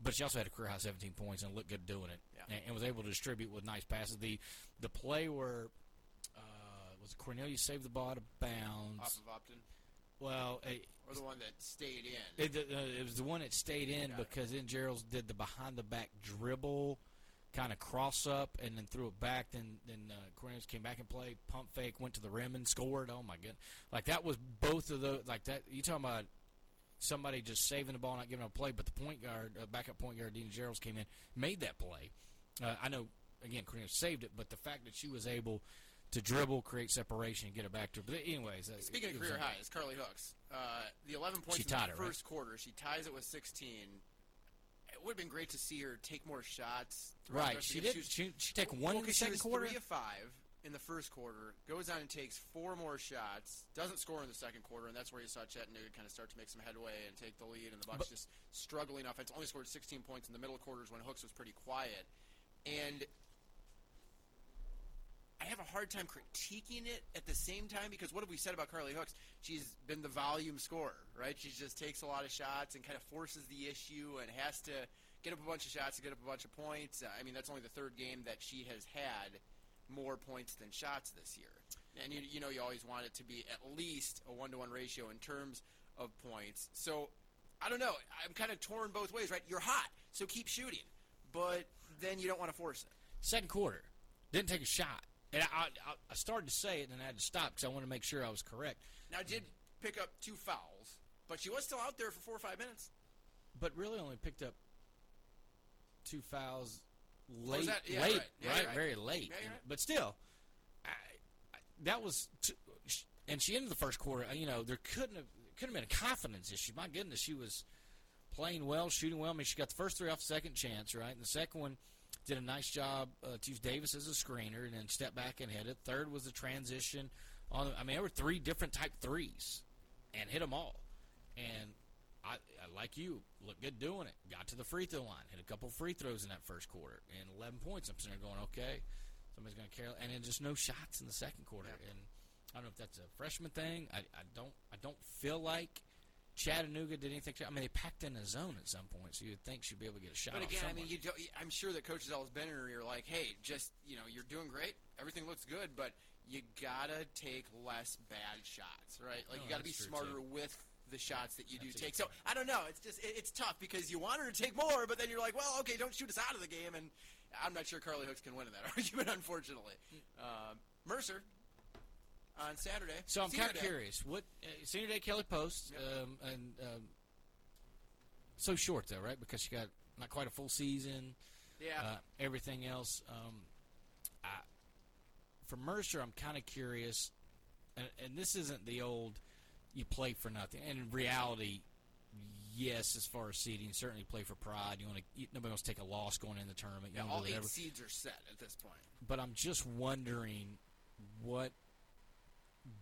But she also had a career high 17 points and looked good doing it, Yeah. and, and was able to distribute with nice passes. The the play where uh, was it Cornelius saved the ball out of bounds. Off of Upton. Well, uh, Or the one that stayed in. it, uh, it was the one that stayed in it. because then Gerald's did the behind the back dribble, kind of cross up, and then threw it back. Then then uh, Cornelius came back and played pump fake, went to the rim and scored. Oh my goodness! Like that was both of those. Like that, you talking about somebody just saving the ball, not giving a play, but the point guard, uh, backup point guard, Dean Gerald's came in, made that play. Uh, I know again Cornelius saved it, but the fact that she was able to dribble, create separation, and get it back to her. But anyways, uh, Speaking of career a- highs, Carly Hooks. Uh, the 11 points She in tied the it, right? first quarter. She ties it with 16. It would have been great to see her take more shots. Right, she did. was- She, she take Well, one in the second she was quarter. Three of five in the first quarter. Goes on and takes four more shots. Doesn't score in the second quarter, and that's where you saw Chattanooga kind of start to make some headway and take the lead. And the Bucks But- just struggling offense. Only scored 16 points in the middle quarters when Hooks was pretty quiet. And I have a hard time critiquing it at the same time because what have we said about Carly Hooks? She's been the volume scorer, right? She just takes a lot of shots and kind of forces the issue and has to get up a bunch of shots to get up a bunch of points. I mean, that's only the third game that she has had more points than shots this year. And you, you know, you always want it to be at least a one to one ratio in terms of points. So I don't know. I'm kind of torn both ways, right? You're hot, so keep shooting, but then you don't want to force it. Second quarter, didn't take a shot. And I, I, I started to say it and then I had to stop because I wanted to make sure I was correct. Now, I did pick up two fouls, but she was still out there for four or five minutes. But really only picked up two fouls Oh, late, that- yeah, late, right. Yeah, right, right. very late. Yeah. But still, I, I, that was, t- sh- and she ended the first quarter. You know, there couldn't have couldn't have been a confidence issue. My goodness, she was playing well, shooting well. I mean, she got the first three off the second chance, right? And the second one did a nice job uh, to use Davis as a screener, and then step back and hit it. Third was the transition. On, I mean, there were three different type threes, and hit them all. And I, I like you, look good doing it. Got to the free throw line, hit a couple free throws in that first quarter, and 11 points. I'm sitting there going, okay, somebody's going to carry, and then just no shots in the second quarter. And I don't know if that's a freshman thing. I, I don't, I don't feel like Chattanooga did anything. I mean, they packed in a zone at some point, so you'd think she'd be able to get a shot. But again, I mean, you don't, I'm sure that coaches always been in her ear like, hey, just you know, you're doing great, everything looks good, but you gotta take less bad shots, right? Like No, you gotta be smarter too. with the shots that you do take. So I don't know. It's just it, it's tough because you want her to take more, but then you're like, well, okay, don't shoot us out of the game, and I'm not sure Carly Hooks can win in that [laughs] argument, unfortunately. Uh, Mercer on Saturday. So I'm kind of curious. What uh, senior day Kelly Post, um, and um, so short though, right? Because she got not quite a full season. Yeah. Uh, everything else. Um, I, for Mercer, I'm kind of curious, and, and this isn't the old you play for nothing. And in reality, yes, as far as seeding, certainly play for pride. You want to. You, nobody wants to take a loss going in the tournament. You yeah, all really eight ever- seeds are set at this point. but I'm just wondering what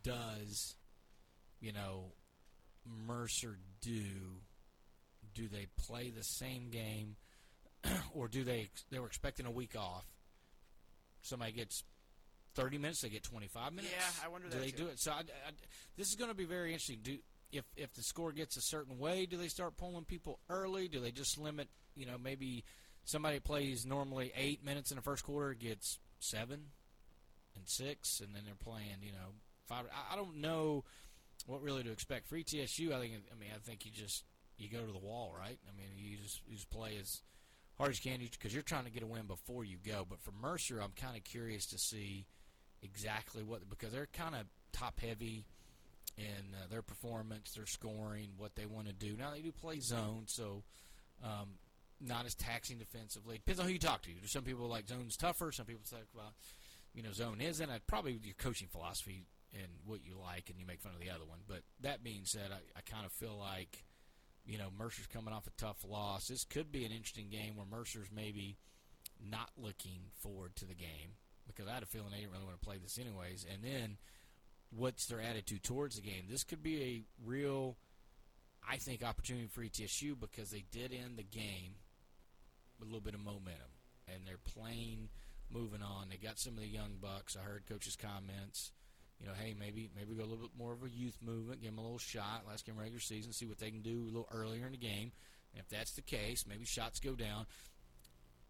does you know Mercer do? Do they play the same game, [clears throat] or do they? They were expecting a week off. Somebody gets thirty minutes, they get twenty five minutes. Yeah, I wonder Do they too. do it? So I, I, this is going to be very interesting. Do if if the score gets a certain way, do they start pulling people early? Do they just limit? You know, maybe somebody plays normally eight minutes in the first quarter gets seven and six, and then they're playing. You know, five. I, don't know what really to expect for ETSU. I think. I mean, I think you just you go to the wall, right? I mean, you just you just play as hard as you can because you're trying to get a win before you go. But for Mercer, I'm kind of curious to see exactly what because they're kind of top heavy in uh, their performance, their scoring, what they want to do. Now they do play zone, so um, not as taxing defensively. Depends on who you talk to. There's some people like zone's tougher. Some people talk about you know zone isn't. I probably your coaching philosophy and what you like, and you make fun of the other one. But that being said, I, I kind of feel like you know Mercer's coming off a tough loss. This could be an interesting game where Mercer's maybe not looking forward to the game because I had a feeling they didn't really want to play this anyways. And then what's their attitude towards the game? This could be a real, I think, opportunity for ETSU because they did end the game with a little bit of momentum and they're playing, moving on. They got some of the young bucks. I heard coaches' comments. You know, hey, maybe maybe go a little bit more of a youth movement, give them a little shot, last game regular season, see what they can do a little earlier in the game. And if that's the case, maybe shots go down.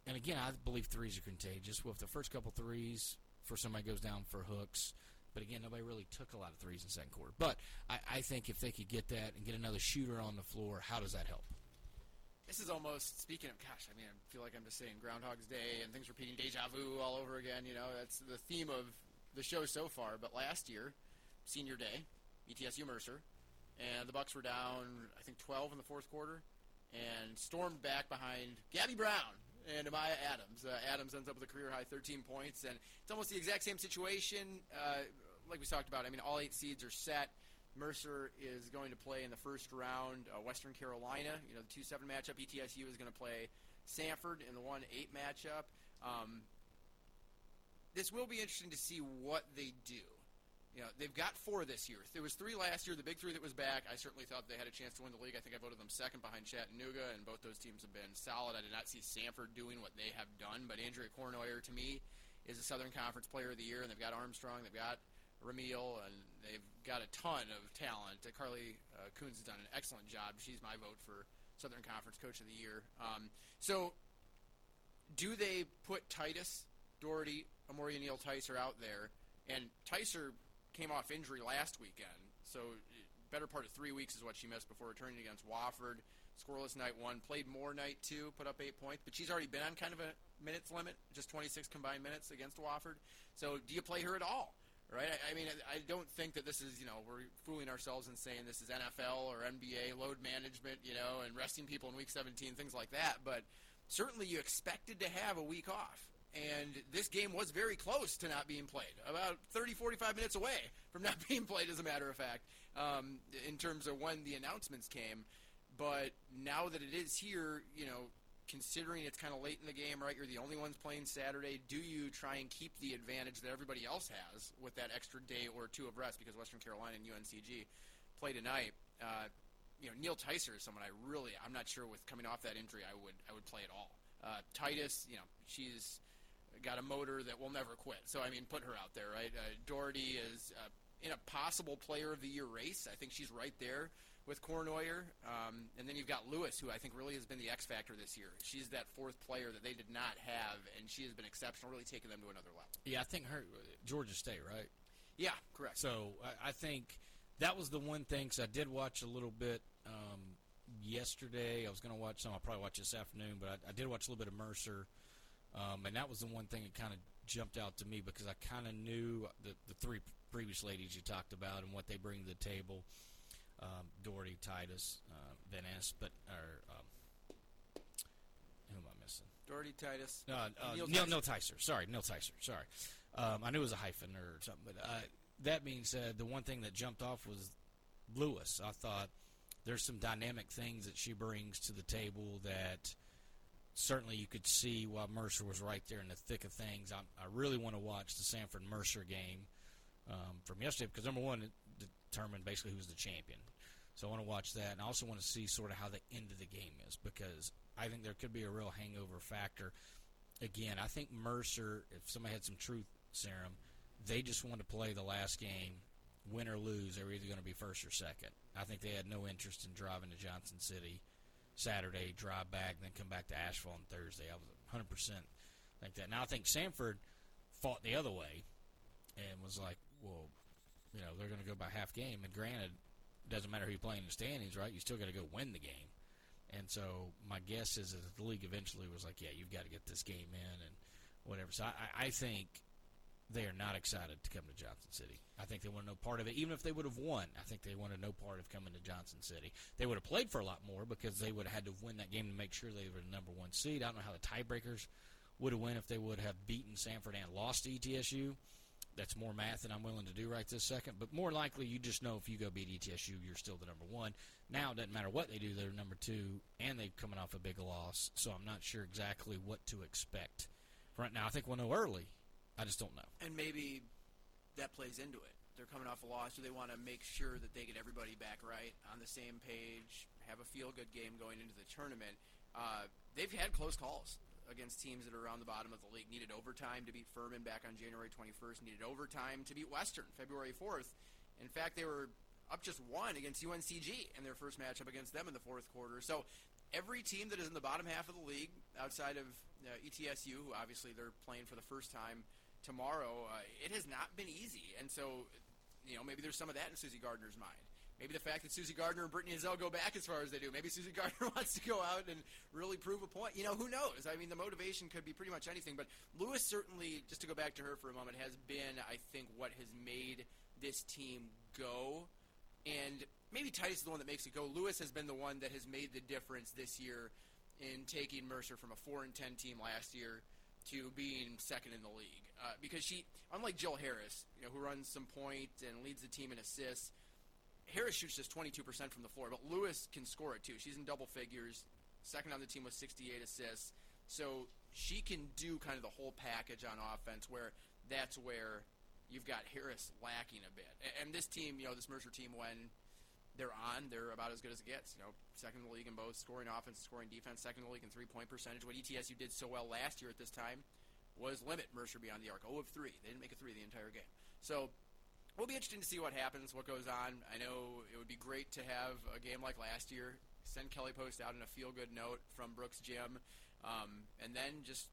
And again, I believe threes are contagious. Well, if the first couple threes for somebody goes down for hooks, but again, nobody really took a lot of threes in the second quarter. But I, I think if they could get that and get another shooter on the floor, how does that help? This is almost speaking of gosh. I mean, I feel like I'm just saying Groundhog's Day and things repeating, deja vu all over again. You know, that's the theme of the show so far. But last year, Senior Day, ETSU Mercer, and the Bucks were down, I think, 12 in the fourth quarter, and stormed back behind Gabby Brown and Amaya Adams. Uh, Adams ends up with a career high 13 points, and it's almost the exact same situation. Uh, like we talked about, I mean, all eight seeds are set. Mercer is going to play in the first round uh, Western Carolina. You know, the 2 7 matchup. ETSU is going to play Samford in the 1 8 matchup. Um, this will be interesting to see what they do. You know, they've got four this year. There was three last year. The big three that was back, I certainly thought they had a chance to win the league. I think I voted them second behind Chattanooga, and both those teams have been solid. I did not see Samford doing what they have done, but Andrea Cournoyer, to me, is a Southern Conference Player of the Year, and they've got Armstrong, they've got Ramil, and they've got a ton of talent. Uh, Carly uh, Kuhns has done an excellent job. She's my vote for Southern Conference Coach of the Year. Um, so, do they put Titus, Doherty, Amoria Neal Tysor out there? And Tysor came off injury last weekend, so uh, better part of three weeks is what she missed before returning against Wofford. Scoreless night one, played more night two, put up eight points, but she's already been on kind of a minutes limit, just 26 combined minutes against Wofford. So do you play her at all? Right? I, I mean, I, I don't think that this is, you know, we're fooling ourselves and saying this is NFL or NBA load management, you know, and resting people in week 17, things like that. But certainly you expected to have a week off. And this game was very close to not being played, about 30, 45 minutes away from [laughs] not being played, as a matter of fact, um, in terms of when the announcements came. But now that it is here, you know, considering it's kind of late in the game, right? You're the only ones playing Saturday. Do you try and keep the advantage that everybody else has with that extra day or two of rest because Western Carolina and UNCG play tonight? Uh, you know, Neil Tysor is someone I really, I'm not sure with coming off that injury, I would, I would play at all. Uh, Titus, you know, she's got a motor that will never quit. So I mean, put her out there, right? Uh, Doherty is uh, in a possible Player of the Year race. I think she's right there with Cournoyer. Um, and then you've got Lewis, who I think really has been the X factor this year. She's that fourth player that they did not have, and she has been exceptional, really taking them to another level. Yeah, I think her Georgia State, right? Yeah, correct. So I, I think that was the one thing. Cause I did watch a little bit um, yesterday. I was going to watch some. I'll probably watch this afternoon, but I, I did watch a little bit of Mercer, um, and that was the one thing that kind of jumped out to me because I kind of knew the the three previous ladies you talked about and what they bring to the table um, Doherty, Titus, uh, Van Es, but or um, who am I missing? Doherty, Titus. No, uh, Neil Neil. Neil Tysor. Sorry, Neil Tysor. Sorry. Um, I knew it was a hyphen or something, but uh, that being said, the one thing that jumped off was Lewis. I thought there's some dynamic things that she brings to the table that certainly you could see while Mercer was right there in the thick of things. I, I really want to watch the Samford Mercer game um, from yesterday because number one, it determined basically who's the champion. So I want to watch that, and I also want to see sort of how the end of the game is because I think there could be a real hangover factor. Again, I think Mercer, if somebody had some truth serum, they just want to play the last game, win or lose. They were either going to be first or second. I think they had no interest in driving to Johnson City Saturday, drive back, then come back to Asheville on Thursday. I was 100% like that. Now I think Samford fought the other way and was like, well, you know, they're going to go by half game. And granted, doesn't matter who you play in the standings, right? You still got to go win the game. And so my guess is that the league eventually was like, yeah, you've got to get this game in and whatever. So I, I think they are not excited to come to Johnson City. I think they want to know part of it. Even if they would have won, I think they want to know part of coming to Johnson City. They would have played for a lot more because they would have had to win that game to make sure they were the number one seed. I don't know how the tiebreakers would have went if they would have beaten Samford and lost to ETSU. That's more math than I'm willing to do right this second. But more likely, you just know if you go beat ETSU, you're still the number one. Now it doesn't matter what they do; they're number two, and they're coming off a big loss. So I'm not sure exactly what to expect. Right now, I think we'll know early. I just don't know. And maybe that plays into it. They're coming off a loss, so they want to make sure that they get everybody back right on the same page, have a feel good game going into the tournament. Uh, they've had close calls against teams that are around the bottom of the league. Needed overtime to beat Furman back on January 21st. Needed overtime to beat Western February 4th. In fact, they were up just one against UNCG in their first matchup against them in the fourth quarter. So every team that is in the bottom half of the league, outside of uh, ETSU, who obviously they're playing for the first time tomorrow, uh, it has not been easy. And so, you know, maybe there's some of that in Susie Gardner's mind. Maybe the fact that Susie Gardner and Brittany Ezell go back as far as they do. Maybe Susie [laughs] Gardner wants to go out and really prove a point. You know, who knows? I mean, the motivation could be pretty much anything. But Lewis certainly, just to go back to her for a moment, has been, I think, what has made this team go. And maybe Titus is the one that makes it go. Lewis has been the one that has made the difference this year in taking Mercer from a 4 and 10 team last year to being second in the league. Uh, because she, unlike Jill Harris, you know, who runs some point and leads the team in assists, Harris shoots just 22% from the floor, but Lewis can score it too. She's in double figures, second on the team with 68 assists. So she can do kind of the whole package on offense where that's where you've got Harris lacking a bit. A- And this team, you know, this Mercer team, when they're on, they're about as good as it gets. You know, second in the league in both scoring offense and scoring defense, second in the league in three point percentage. What ETSU did so well last year at this time, was limit Mercer beyond the arc. 0 of 3. They didn't make a 3 the entire game. So we'll be interesting to see what happens, what goes on. I know it would be great to have a game like last year. Send Kelly Post out in a feel good note from Brooks Gym, um, and then just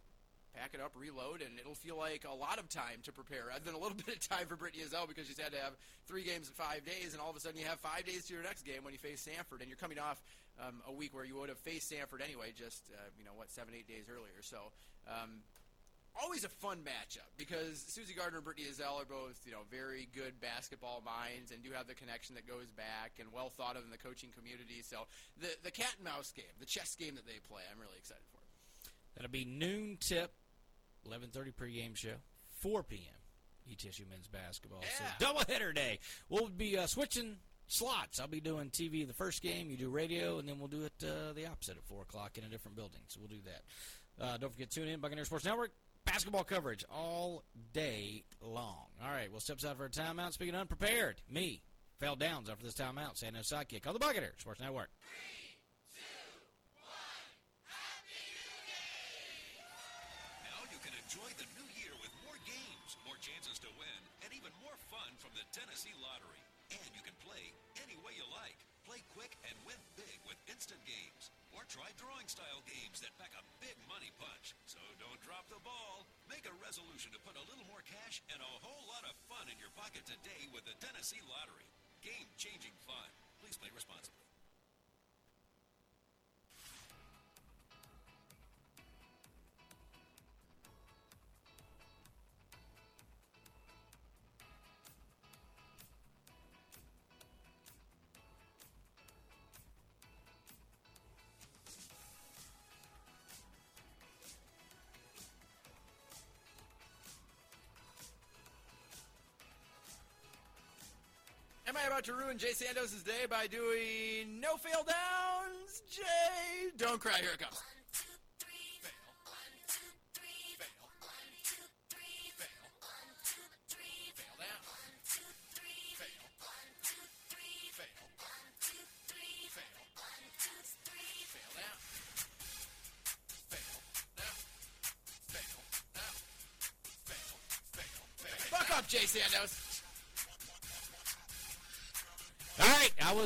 pack it up, reload, and it'll feel like a lot of time to prepare rather than a little [laughs] bit of time for Brittany Ezell because she's had to have three games in five days, and all of a sudden you have five days to your next game when you face Samford, and you're coming off um, a week where you would have faced Samford anyway, just uh, you know what, seven, eight days earlier. So. Um, always a fun matchup because Susie Gardner and Brittany Ezell are both, you know, very good basketball minds and do have the connection that goes back and well thought of in the coaching community. So the the cat and mouse game, the chess game that they play, I'm really excited for. That'll be noon tip, 11:30 pregame show, 4 p.m. ETSU men's basketball. Yeah. So double header day. We'll be uh, switching slots. I'll be doing TV the first game. You do radio, and then we'll do it uh, the opposite at four o'clock in a different building. So we'll do that. Uh, don't forget to tune in Buccaneer Sports Network. Basketball coverage all day long. All right, we'll step aside for a timeout. Speaking of unprepared, me fell downs after this timeout. Saying no sidekick on the Buccaneer Sports Network. Now you can enjoy the new year with more games, more chances to win, and even more fun from the Tennessee Lottery. And you can play any way you like. Play quick and win big with instant games. Or try drawing style games that pack a big money punch. So don't drop the ball. Make a resolution to put a little more cash and a whole lot of fun in your pocket today with the Tennessee Lottery. Game changing fun. Please play responsibly. I about to ruin Jay Sandos' day by doing no fail downs? Jay, don't cry. Here it comes.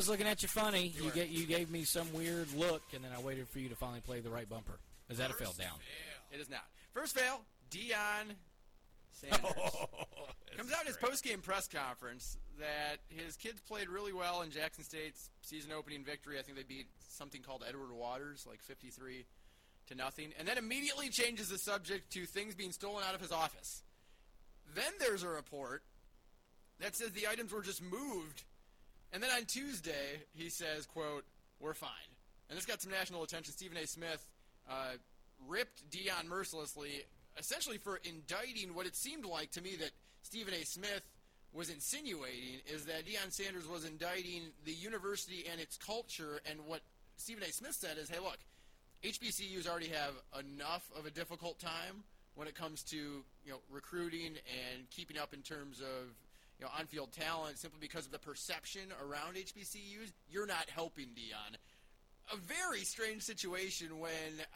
Was looking at you funny. You, were. get you gave me some weird look, and then I waited for you to finally play the right bumper. Is that a fail down? It is not. First fail, Deion Sanders. [laughs] Oh, Comes out in his post-game press conference that his kids played really well in Jackson State's season opening victory. I think they beat something called Edward Waters, like 53 to nothing, and then immediately changes the subject to things being stolen out of his office. Then there's a report that says the items were just moved, and then on Tuesday he says, "quote We're fine." And this got some national attention. Stephen A. Smith uh, ripped Deion mercilessly, essentially for indicting what it seemed like to me that Stephen A. Smith was insinuating is that Deion Sanders was indicting the university and its culture. And what Stephen A. Smith said is, hey, look, HBCUs already have enough of a difficult time when it comes to you know recruiting and keeping up in terms of you know on-field talent simply because of the perception around HBCUs. You're not helping Deion. A very strange situation when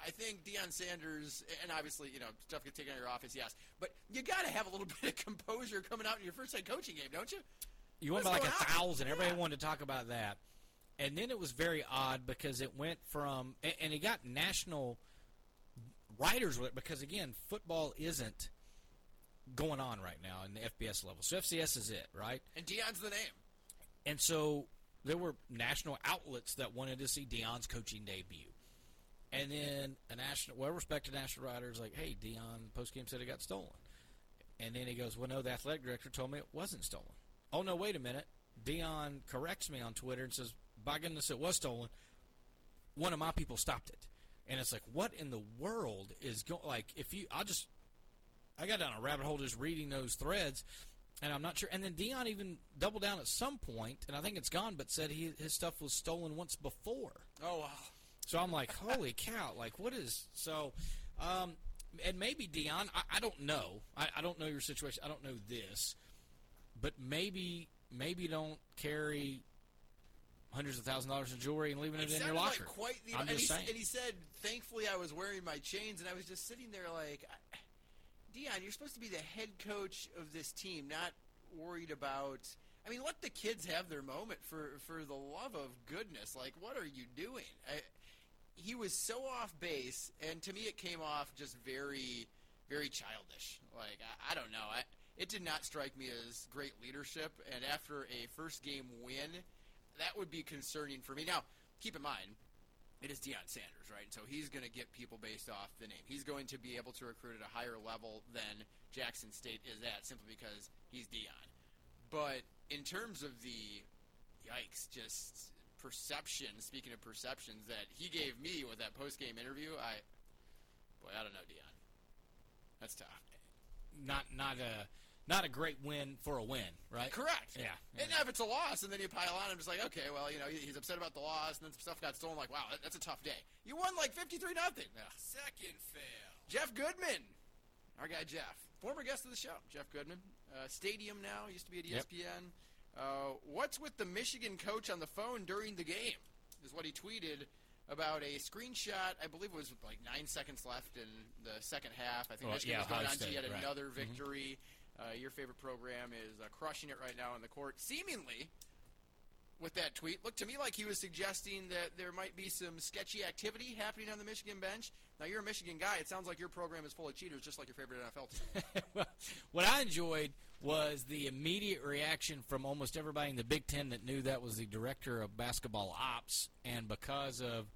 I think Deion Sanders, and obviously, you know, stuff gets taken out of your office, yes, but you got to have a little [laughs] bit of composure coming out in your first head coaching game, don't you? You went by like a thousand. Everybody Yeah. wanted to talk about that. And then it was very odd because it went from, and, and it got national writers with it because, again, football isn't going on right now in the FBS level. So FCS is it, right? And Deion's the name. And so there were national outlets that wanted to see Deion's coaching debut. And then a national, well-respected national writer is like, "Hey, Deion postgame said it got stolen." And then he goes, "Well, no, the athletic director told me it wasn't stolen." Oh no, wait a minute. Deion corrects me on Twitter and says, "By goodness, it was stolen." One of my people stopped it, and it's like, what in the world is going? Like, if you, I'll just, I got down a rabbit hole just reading those threads, and I'm not sure. And then Deion even doubled down at some point, and I think it's gone, but said he, his stuff was stolen once before. Oh, wow. So I'm like, holy cow! Like, what is so? Um, and maybe Deion, I, I don't know. I, I don't know your situation. I don't know this, but maybe maybe don't carry hundreds of thousand dollars in jewelry and leaving it, It in your locker. like quite the. I'm and, just he, saying. and he said, "Thankfully, I was wearing my chains," and I was just sitting there like, I, Deion, you're supposed to be the head coach of this team, not worried about. I mean, let the kids have their moment for for the love of goodness. Like, what are you doing? I, he was so off base, and to me, it came off just very, very childish. Like, I, I don't know. I, it did not strike me as great leadership. And after a first game win, that would be concerning for me. Now, keep in mind, it is Deion Sanders, right? So he's going to get people based off the name. He's going to be able to recruit at a higher level than Jackson State is at simply because he's Deion. But in terms of the yikes, just perception, speaking of perceptions that he gave me with that post game interview, I boy, I don't know, Deion. That's tough. Not not a not a great win for a win, right? Correct. Yeah. And if it's a loss, and then you pile on, I'm just like, okay, well, you know, he's upset about the loss, and then some stuff got stolen. Like, wow, that's a tough day. You won like 53 nothing. Second fail. Jeff Goodman, our guy Jeff, former guest of the show, Jeff Goodman, uh, Stadium now, used to be at E Yep. ESPN. Uh, what's with the Michigan coach on the phone during the game? Is what he tweeted about a screenshot. I believe it was like nine seconds left in the second half. I think Well, Michigan yeah, was going on to yet right. Mm-hmm. another victory. Uh, your favorite program is uh, crushing it right now on the court, seemingly with that tweet. Looked to me like he was suggesting that there might be some sketchy activity happening on the Michigan bench. Now you're a Michigan guy. It sounds like your program is full of cheaters, just like your favorite NFL team. [laughs] well, what I enjoyed was the immediate reaction from almost everybody in the Big Ten that knew that was the director of basketball ops, and because of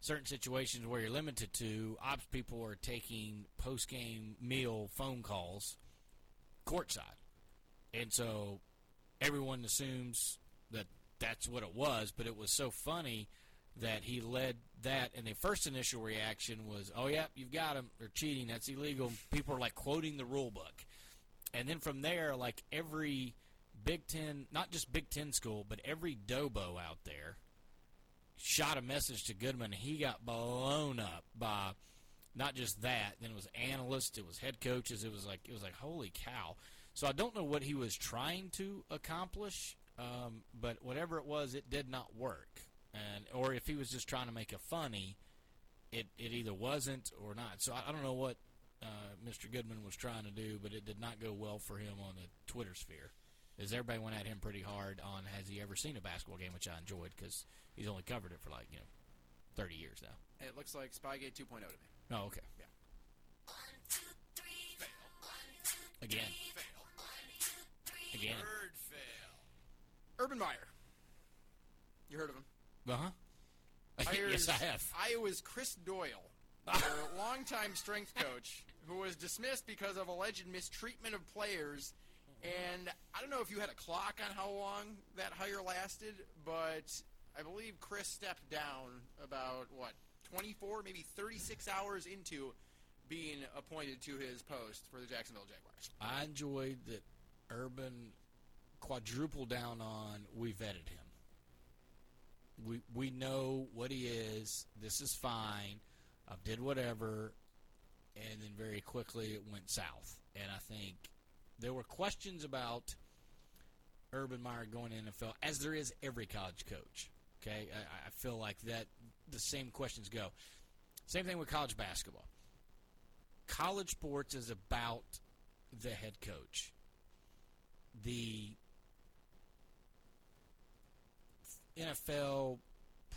certain situations where you're limited to, ops people are taking post game meal phone calls courtside, and so everyone assumes that that's what it was. But it was so funny that he led that, and the first initial reaction was, "Oh yeah, you've got them. They're cheating. That's illegal." People are like quoting the rule book, and then from there, like every Big Ten, not just Big Ten school, but every Dobo out there shot a message to Goodman. He got blown up by not just that. Then it was analysts, it was head coaches. It was like it was like holy cow. So I don't know what he was trying to accomplish, um, but whatever it was, it did not work. And or if he was just trying to make a funny, it it either wasn't or not. So I, I don't know what uh, Mr. Goodman was trying to do, but it did not go well for him on the Twitter sphere. As everybody went at him pretty hard on has he ever seen a basketball game, which I enjoyed because he's only covered it for like you know thirty years now. it looks like Spygate 2.0 to me. Oh, okay. Yeah. Fail. Again, Fail. again. Third fail. Urban Meyer. You heard of him? [laughs] Uh huh. Yes, I have. Iowa's Chris Doyle, [laughs] their longtime strength coach, who was dismissed because of alleged mistreatment of players. And I don't know if you had a clock on how long that hire lasted, but I believe Chris stepped down about, what, 24, maybe 36 hours into being appointed to his post for the Jacksonville Jaguars. I enjoyed that Urban quadrupled down on we vetted him. We we know what he is. This is fine. I did whatever, and then very quickly it went south. And I think there were questions about Urban Meyer going to NFL, as there is every college coach. Okay, I, I feel like that the same questions go. Same thing with college basketball. College sports is about the head coach. The NFL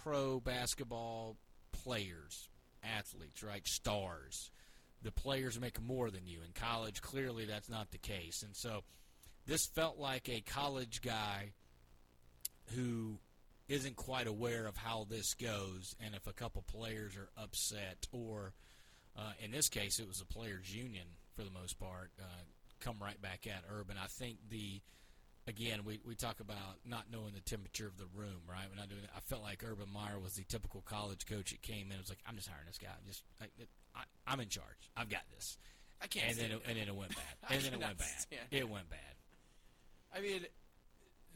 pro basketball players, athletes, right? Stars. The players make more than you. In college, clearly that's not the case. And so this felt like a college guy who isn't quite aware of how this goes and if a couple players are upset or uh, in this case it was the players union for the most part uh, come right back at urban. I think the again we, we talk about not knowing the temperature of the room right? We're not doing i felt like urban meyer was the typical college coach that came in and was like i'm just hiring this guy. Just I, I, i'm in charge. I've got this. I can't and then, it, and then it went bad. And then it [laughs] went bad. Stand it went bad. I mean,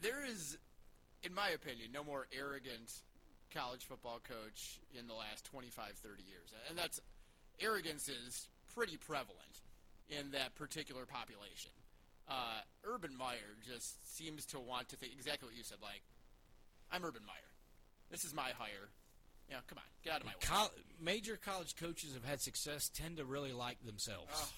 there is, in my opinion, no more arrogant college football coach in the last 25, 30 years. And that's, arrogance is pretty prevalent in that particular population. Uh, Urban Meyer just seems to want to think exactly what you said. Like, I'm Urban Meyer. This is my hire. Yeah, come on, get out of my way. Col- major college coaches have had success tend to really like themselves. Ugh.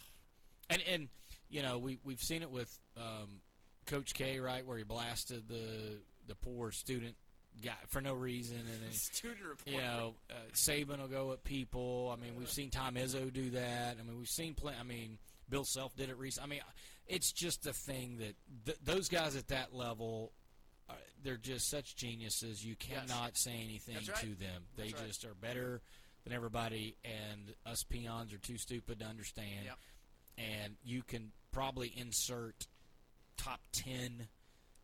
And and you know we we've seen it with um, Coach K, right, where he blasted the the poor student guy for no reason, and [laughs] then, Student report. you know uh, Saban will go at people. I mean, we've seen Tom Izzo do that. I mean, we've seen play. I mean, Bill Self did it recently. I mean, it's just a thing that th- those guys at that level. uh, They're just such geniuses. You Yes. cannot say anything right. to them. They That's right. just are better than everybody, and us peons are too stupid to understand. Yep. And you can probably insert top 10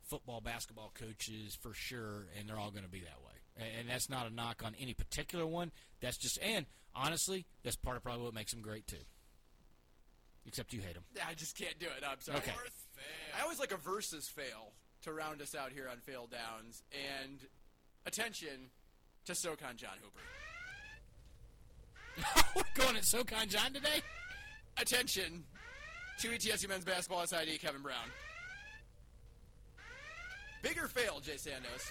football basketball coaches for sure and they're all going to be that way and, and that's not a knock on any particular one that's just and honestly that's part of probably what makes them great too except you hate them I just can't do it. I'm sorry. Okay. I always like a versus fail to round us out here on Fail Downs. And attention to SoCon John Hooper. [laughs] we're going at SoCon John today Attention to ETSU men's basketball SID Kevin Brown. Bigger fail, Jay Sandos.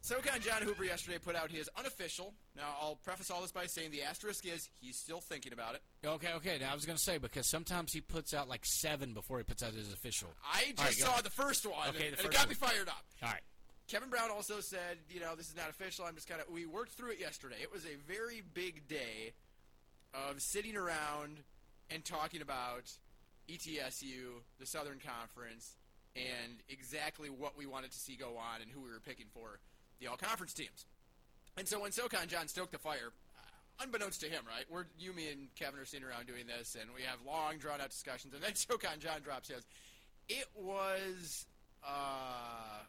SoCon John Hooper yesterday put out his unofficial. Now, I'll preface all this by saying the asterisk is he's still thinking about it. okay okay now i was going to say because sometimes he puts out like seven before he puts out his official I just right, saw ahead. the first one, Okay, the and it got one. me fired up. all right Kevin Brown also said, you know, this is not official. I'm just kind of. We worked through it yesterday. It was a very big day of sitting around and talking about ETSU, the Southern Conference, and exactly what we wanted to see go on and who we were picking for the all conference teams. And so when SoCon John stoked the fire, uh, unbeknownst to him, right? We're you, me, and Kevin are sitting around doing this, and we have long, drawn out discussions. And then [laughs] SoCon John drops his. It was uh,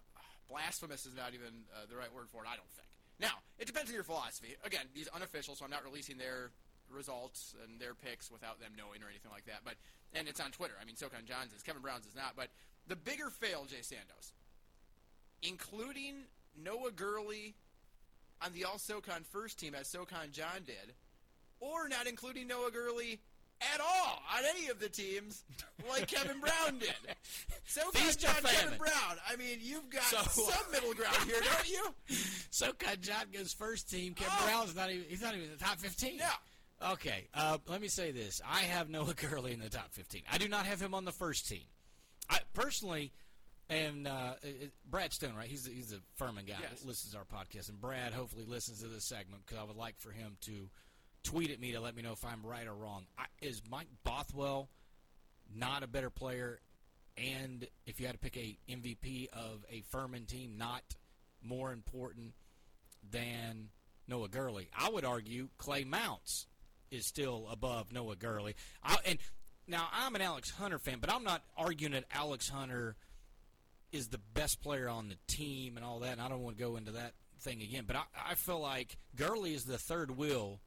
blasphemous. Is not even uh, the right word for it. I don't think. Now it depends on your philosophy. Again, these unofficial, so I'm not releasing their results and their picks without them knowing or anything like that. But and it's on Twitter. I mean, SoCon John's is Kevin Brown's is not. But the bigger fail, Jay Sandos, including Noah Gurley on the All SoCon first team as SoCon John did, or not including Noah Gurley at all on any of the teams like Kevin Brown did. [laughs] SoCon John, Kevin? Brown. I mean, you've got So- some middle ground here, don't you? [laughs] SoCon John goes first team. Kevin Oh. Brown's not even, he's not even in the top 15. No. Okay, uh, let me say this. I have Noah Gurley in the top 15. I do not have him on the first team. I personally, and uh, Brad Stone, right? He's the, he's the Furman guy Yes. that listens to our podcast, and Brad hopefully listens to this segment because I would like for him to tweet at me to let me know if I'm right or wrong. I, is Mike Bothwell not a better player? And if you had to pick a MVP of a Furman team, not more important than Noah Gurley, I would argue Clay Mounts is still above Noah Gurley. I, and now I'm an Alex Hunter fan, but I'm not arguing that Alex Hunter is the best player on the team and all that. And I don't want to go into that thing again, but I, I feel like Gurley is the third wheel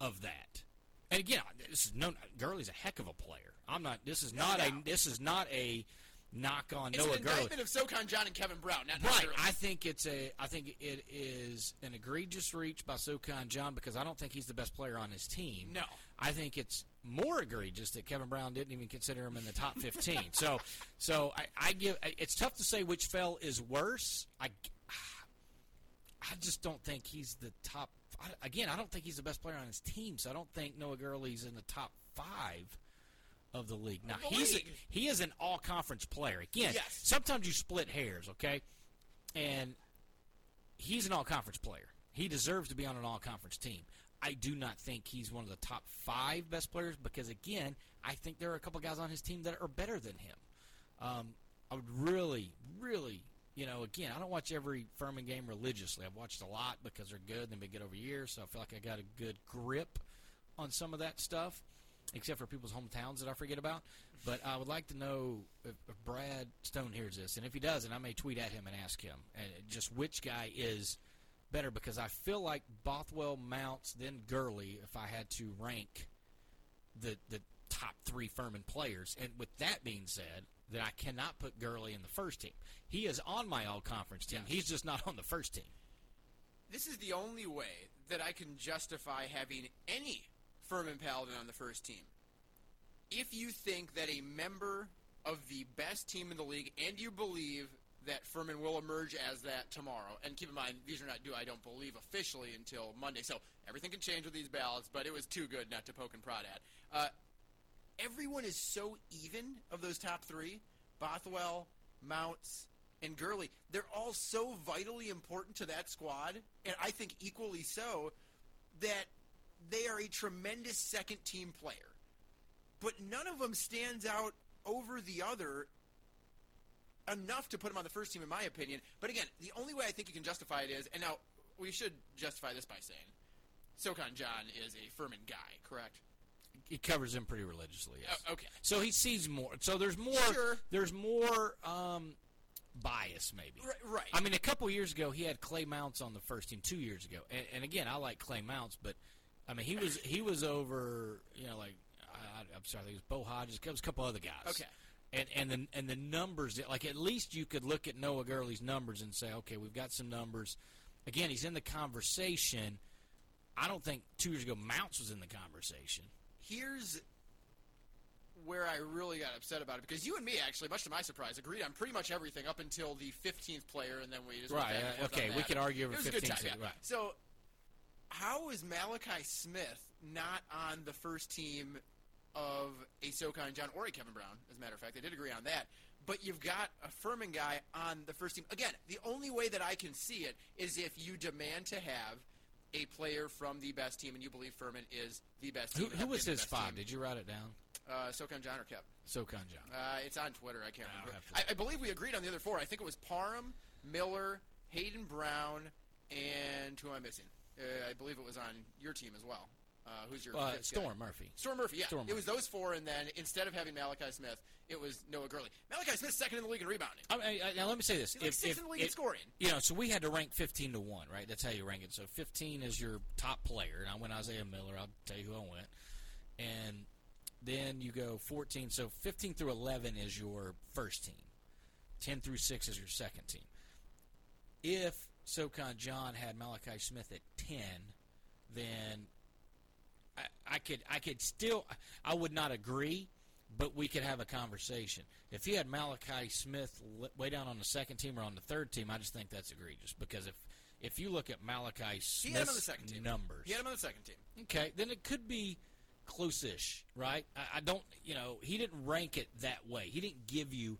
of that. And again, this is no Gurley's a heck of a player. I'm not. This is not a. This is not a knock on It's Noah an Gurley. indictment of SoCon John and Kevin Brown, not Right. I think it's a. I think it is an egregious reach by SoCon John because I don't think he's the best player on his team. No. I think it's more egregious that Kevin Brown didn't even consider him in the top 15. [laughs] so, so I, I give. It's tough to say which fell is worse. I, I just don't think he's the top. I, again, I don't think he's the best player on his team. So I don't think Noah Gurley's in the top five of the league. Now the he's a, he is an all conference player. Again, Yes. sometimes you split hairs, okay? And he's an all conference player. He deserves to be on an all conference team. I do not think he's one of the top five best players because, again, I think there are a couple guys on his team that are better than him. Um, I would really, really, you know, again, I don't watch every Furman game religiously. I've watched a lot because they're good and they've been good over years, so I feel like I got a good grip on some of that stuff, except for people's hometowns that I forget about. But I would like to know if, if Brad Stone hears this, and if he doesn't, I may tweet at him and ask him, just which guy is better because I feel like Bothwell Mounts then Gurley if I had to rank the the top three Furman players. And with that being said, that I cannot put Gurley in the first team. He is on my all conference team. He's just not on the first team. this is the only way that I can justify having any Furman Paladin on the first team. If you think that a member of the best team in the league and you believe that Furman will emerge as that tomorrow, and keep in mind, these are not due, I don't believe, officially until Monday, so everything can change with these ballots, but it was too good not to poke and prod at. Uh, everyone is so even of those top three Bothwell, Mounts, and Gurley. They're all so vitally important to that squad, and I think equally so, that they are a tremendous second team player. But none of them stands out over the other enough to put him on the first team, in my opinion. But again, the only way I think you can justify it is, and now we should justify this by saying, SoCon John is a Furman guy, correct? He covers him pretty religiously. Yes. Oh, okay. So he sees more. So there's more. Sure. There's more um, bias, maybe. Right. right. I mean, a couple years ago, he had Clay Mounts on the first team. Two years ago, and, and again, I like Clay Mounts, but I mean, he was he was over. You know, like I, I'm sorry, it was Bo Hodges. There was a couple other guys. Okay. And and the and the numbers, like at least you could look at Noah Gurley's numbers and say, okay, we've got some numbers. Again, he's in the conversation. I don't think two years ago Mounts was in the conversation. Here's where I really got upset about it because you and me actually, much to my surprise, agreed on pretty much everything up until the 15th player, and then we just Right, uh, okay, we that. could argue over It was a good 15 yeah. right. So, how is Malachi Smith not on the first team of a SoCon John or a Kevin Brown? As a matter of fact, they did agree on that. But you've got a Furman guy on the first team. Again, the only way that I can see it is if you demand to have a player from the best team, and you believe Furman is the best Who, team. and who was his five? team. Did you write it down? Uh, SoCon John or Kev? SoCon John. Uh, it's on Twitter. I can't remember. I, I believe we agreed on the other four. I think it was Parham, Miller, Hayden Brown, and who am I missing? Uh, I believe it was on your team as well. Uh, who's your Uh, fifth guy? Storm Murphy. Storm Murphy, yeah. Storm It was those four, and then instead of having Malachi Smith, it was Noah Gurley. Malachi Smith second in the league in rebounding. I, I, I- now let me say this: He's like sixth if- in the league in scoring. you know, so we had to rank fifteen to one, right? That's how you rank it. So fifteen is your top player, and I went Isaiah Miller. I'll tell you who I went, and then you go fourteen. So fifteen through eleven is your first team. Ten through six is your second team. If SoCon John had Malachi Smith at ten, then I, I could I could still I would not agree, but we could have a conversation. If he had Malachi Smith way down on the second team or on the third team, I just think that's egregious because if if you look at Malachi He Smith's had him on the second team. numbers, He had him on the second team. okay, then it could be close-ish, right? I, I don't, you know, he didn't rank it that way. He didn't give you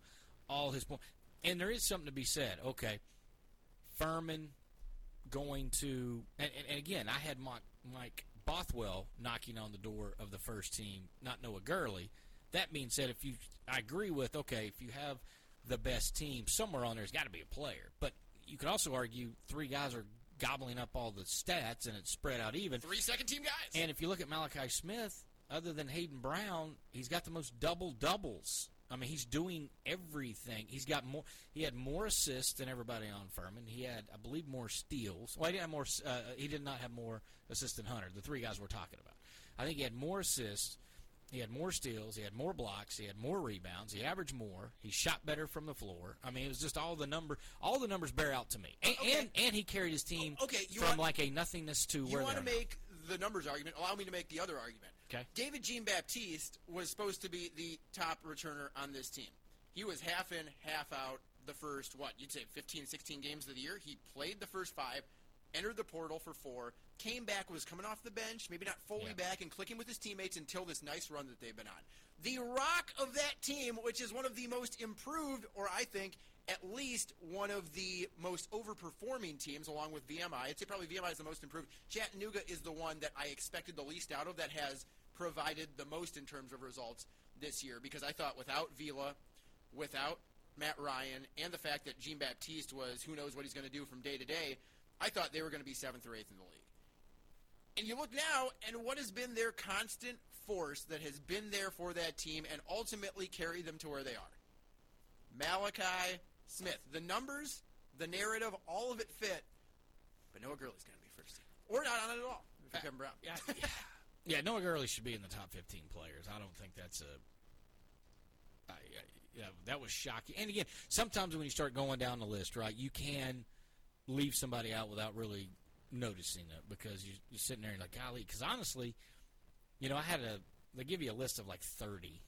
all his points, and there is something to be said. Okay, Furman going to, and, and, and again, I had Mike, Mike Bothwell knocking on the door of the first team, not Noah Gurley. That being said, if you, I agree with, okay, if you have the best team, somewhere on there's got to be a player. But you could also argue three guys are gobbling up all the stats and it's spread out even. Three second team guys. And if you look at Malachi Smith, other than Hayden Brown, he's got the most double doubles. I mean, he's doing everything. He's got more. He had more assists than everybody on Furman. He had, I believe, more steals. Well, he didn't have more. Uh, he did not have more assists than Hunter. The three guys we're talking about. I think he had more assists. He had more steals. He had more blocks. He had more rebounds. He averaged more. He shot better from the floor. I mean, it was just all the number. All the numbers bear out to me. And Okay. and, and he carried his team Okay, you from want- like a nothingness to you where want to make the numbers argument. Allow me to make the other argument. Okay. David Jean Baptiste was supposed to be the top returner on this team. He was half in, half out the first, what, you'd say 15, 16 games of the year. He played the first five, entered the portal for four, came back, was coming off the bench, maybe not fully Yeah. back, and clicking with his teammates until this nice run that they've been on. The rock of that team, which is one of the most improved, or I think at least one of the most overperforming teams, along with VMI. I'd say probably VMI is the most improved. Chattanooga is the one that I expected the least out of that has provided the most in terms of results this year because I thought without Vila, without Matt Ryan, and the fact that Jean Baptiste was who knows what he's going to do from day to day, I thought they were going to be seventh or eighth in the league. And you look now, and what has been their constant force that has been there for that team and ultimately carried them to where they are? Malachi Smith. The numbers, the narrative, all of it fit, but Noah Gurley's going to be first team. Or not on it at all, if Kevin uh, Brown. Yeah, yeah. Yeah, Noah Gurley should be in the top 15 players. I don't think that's a. I, I, yeah, that was shocking. And again, sometimes when you start going down the list, right, you can leave somebody out without really noticing it because you, you're sitting there and like, golly, because honestly, you know, I had a. They give you a list of like 30.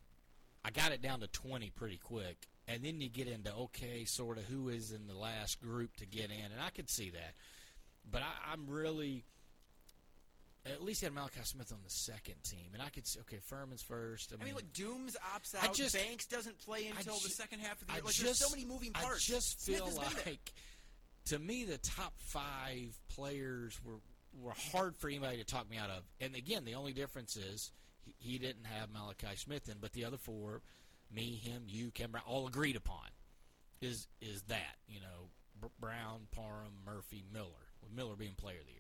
I got it down to 20 pretty quick. And then you get into, okay, sort of who is in the last group to get in. And I could see that. But I, I'm really at least he had Malachi Smith on the second team, and I could see okay, Furman's first. I I mean, mean, look, Dooms opts I out. just- Banks doesn't play I until the second half of the I year. Like, just, there's so many moving parts. I just feel has been there. like, to me, the top five players were were hard for anybody to talk me out of. And again, the only difference is he, he didn't have Malachi Smith in, but the other four, me, him, you, Brown, all agreed upon is is that you know Br- Brown, Parham, Murphy, Miller, with Miller being Player of the Year,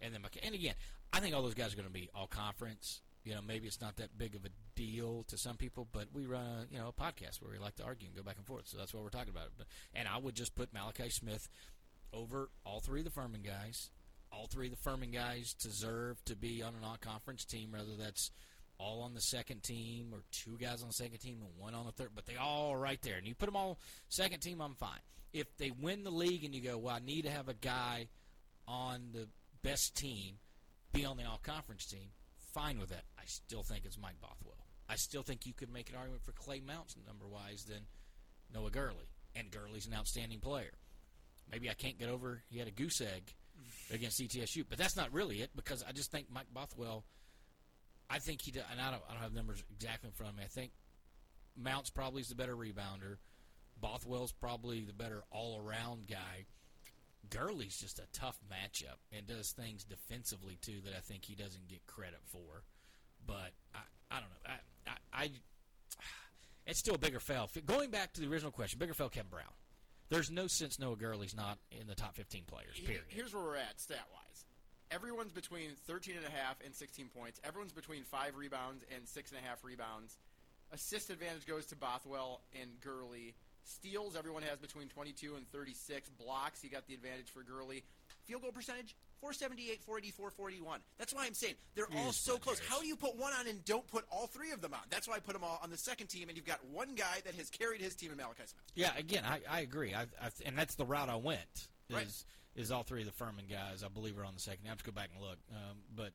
and then and again, I think all those guys are going to be all conference. You know, maybe it's not that big of a deal to some people, but we run a you know a podcast where we like to argue and go back and forth, so that's what we're talking about. it. But, and I would just put Malachi Smith over all three of the Furman guys. All three of the Furman guys deserve to be on an all-conference team, whether that's all on the second team or two guys on the second team and one on the third. But they all right there, and you put them all second team, I'm fine. If they win the league and you go, well, I need to have a guy on the best team be on the all-conference team, fine with that. I still think it's Mike Bothwell. I still think you could make an argument for Clay Mounts number-wise than Noah Gurley, and Gurley's an outstanding player. Maybe I can't get over he had a goose egg against ETSU, but that's not really it because I just think Mike Bothwell. I think he, do- and I don't, I don't have numbers exactly in front of me. I think Mounts probably is the better rebounder. Bothwell's probably the better all-around guy. Gurley's just a tough matchup and does things defensively too that I think he doesn't get credit for. But I, I don't know. I, I, I it's still a bigger fail. Going back to the original question, bigger fail Kevin Brown. There's no sense Noah Gurley's not in the top 15 players. Period. Here's where we're at stat wise. Everyone's between 13 and a half and 16 points. Everyone's between five rebounds and six and a half rebounds. Assist advantage goes to Bothwell and Gurley. Steals, everyone has between 22 and 36. Blocks, you got the advantage for Gurley. Field goal percentage, 478, 484, 41. That's why I'm saying they're all so close. How do you put one on and don't put all three of them on? That's why I put them all on the second team, and you've got one guy that has carried his team in Malachi Smith. Yeah, again, I, I agree. I, I, and that's the route I went. Is Right. is all three of the Furman guys? I believe are on the second. I have to go back and look. Um, but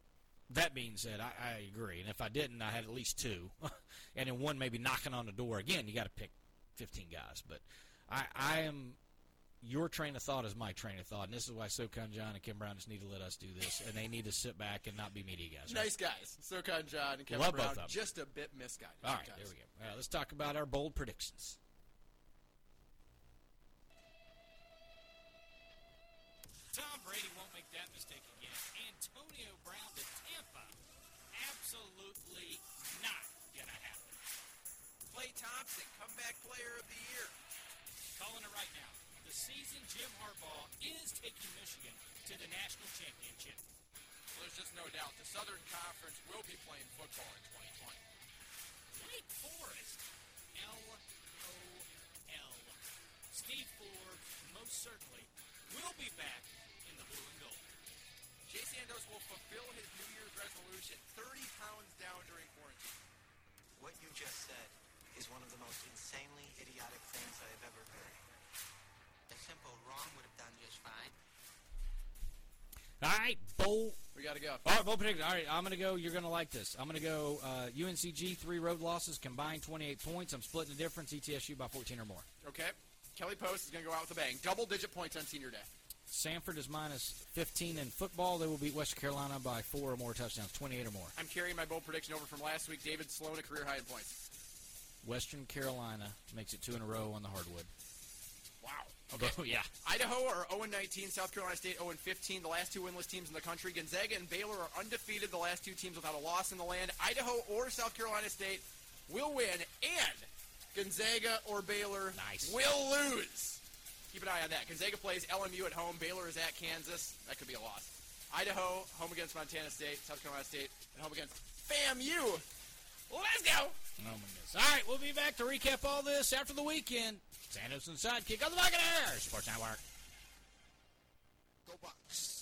that being said, I, I agree. And if I didn't, I had at least two, [laughs] and then one maybe knocking on the door. Again, you got to pick fifteen guys. But I, I am. Your train of thought is my train of thought, and this is why SoCon John and Kim Brown just need to let us do this, and they need to sit back and not be media guys. right? Nice guys. SoCon John and Kim Love both Brown, of them. just a bit misguided. All right, sometimes. there we go. All right, let's talk about our bold predictions. Tom Brady won't make that mistake Klay Thompson, comeback player of the year. Calling it right now. The season Jim Harbaugh is taking Michigan to the national championship. There's just no doubt the Southern Conference will be playing football in 2020. Wake Forest. L-O-L. Steve Forbes, most certainly, will be back in the blue and gold. Jay Sandos will fulfill his New Year's resolution 30 pounds down during quarantine. What you just said is one of the most insanely idiotic things I have ever heard. A simple wrong would have done just fine. All right, bold We got to go. All right, bold prediction. All right, I'm going to go. You're going to like this. I'm going to go uh, UNCG, three road losses, combined 28 points. I'm splitting the difference, ETSU by 14 or more. Okay. Kelly Post is going to go out with a bang. Double digit points on senior day. Samford is minus 15 in football. They will beat Western Carolina by four or more touchdowns, 28 or more. I'm carrying my bold prediction over from last week. David Sloan, a career high in points. Western Carolina makes it two in a row on the hardwood. Wow. [laughs] Oh, yeah. Idaho are 0 19, South Carolina State 0 15, the last two winless teams in the country. Gonzaga and Baylor are undefeated, the last two teams without a loss in the land. Idaho or South Carolina State will win, and Gonzaga or Baylor Nice. will lose. Keep an eye on that. Gonzaga plays LMU at home. Baylor is at Kansas. That could be a loss. Idaho home against Montana State. South Carolina State at home against FAMU. Let's go. Oh, my goodness. All right, we'll be back to recap all this after the weekend. Sandos and Sidekick on the Buccaneers Sports Network. Go Bucks.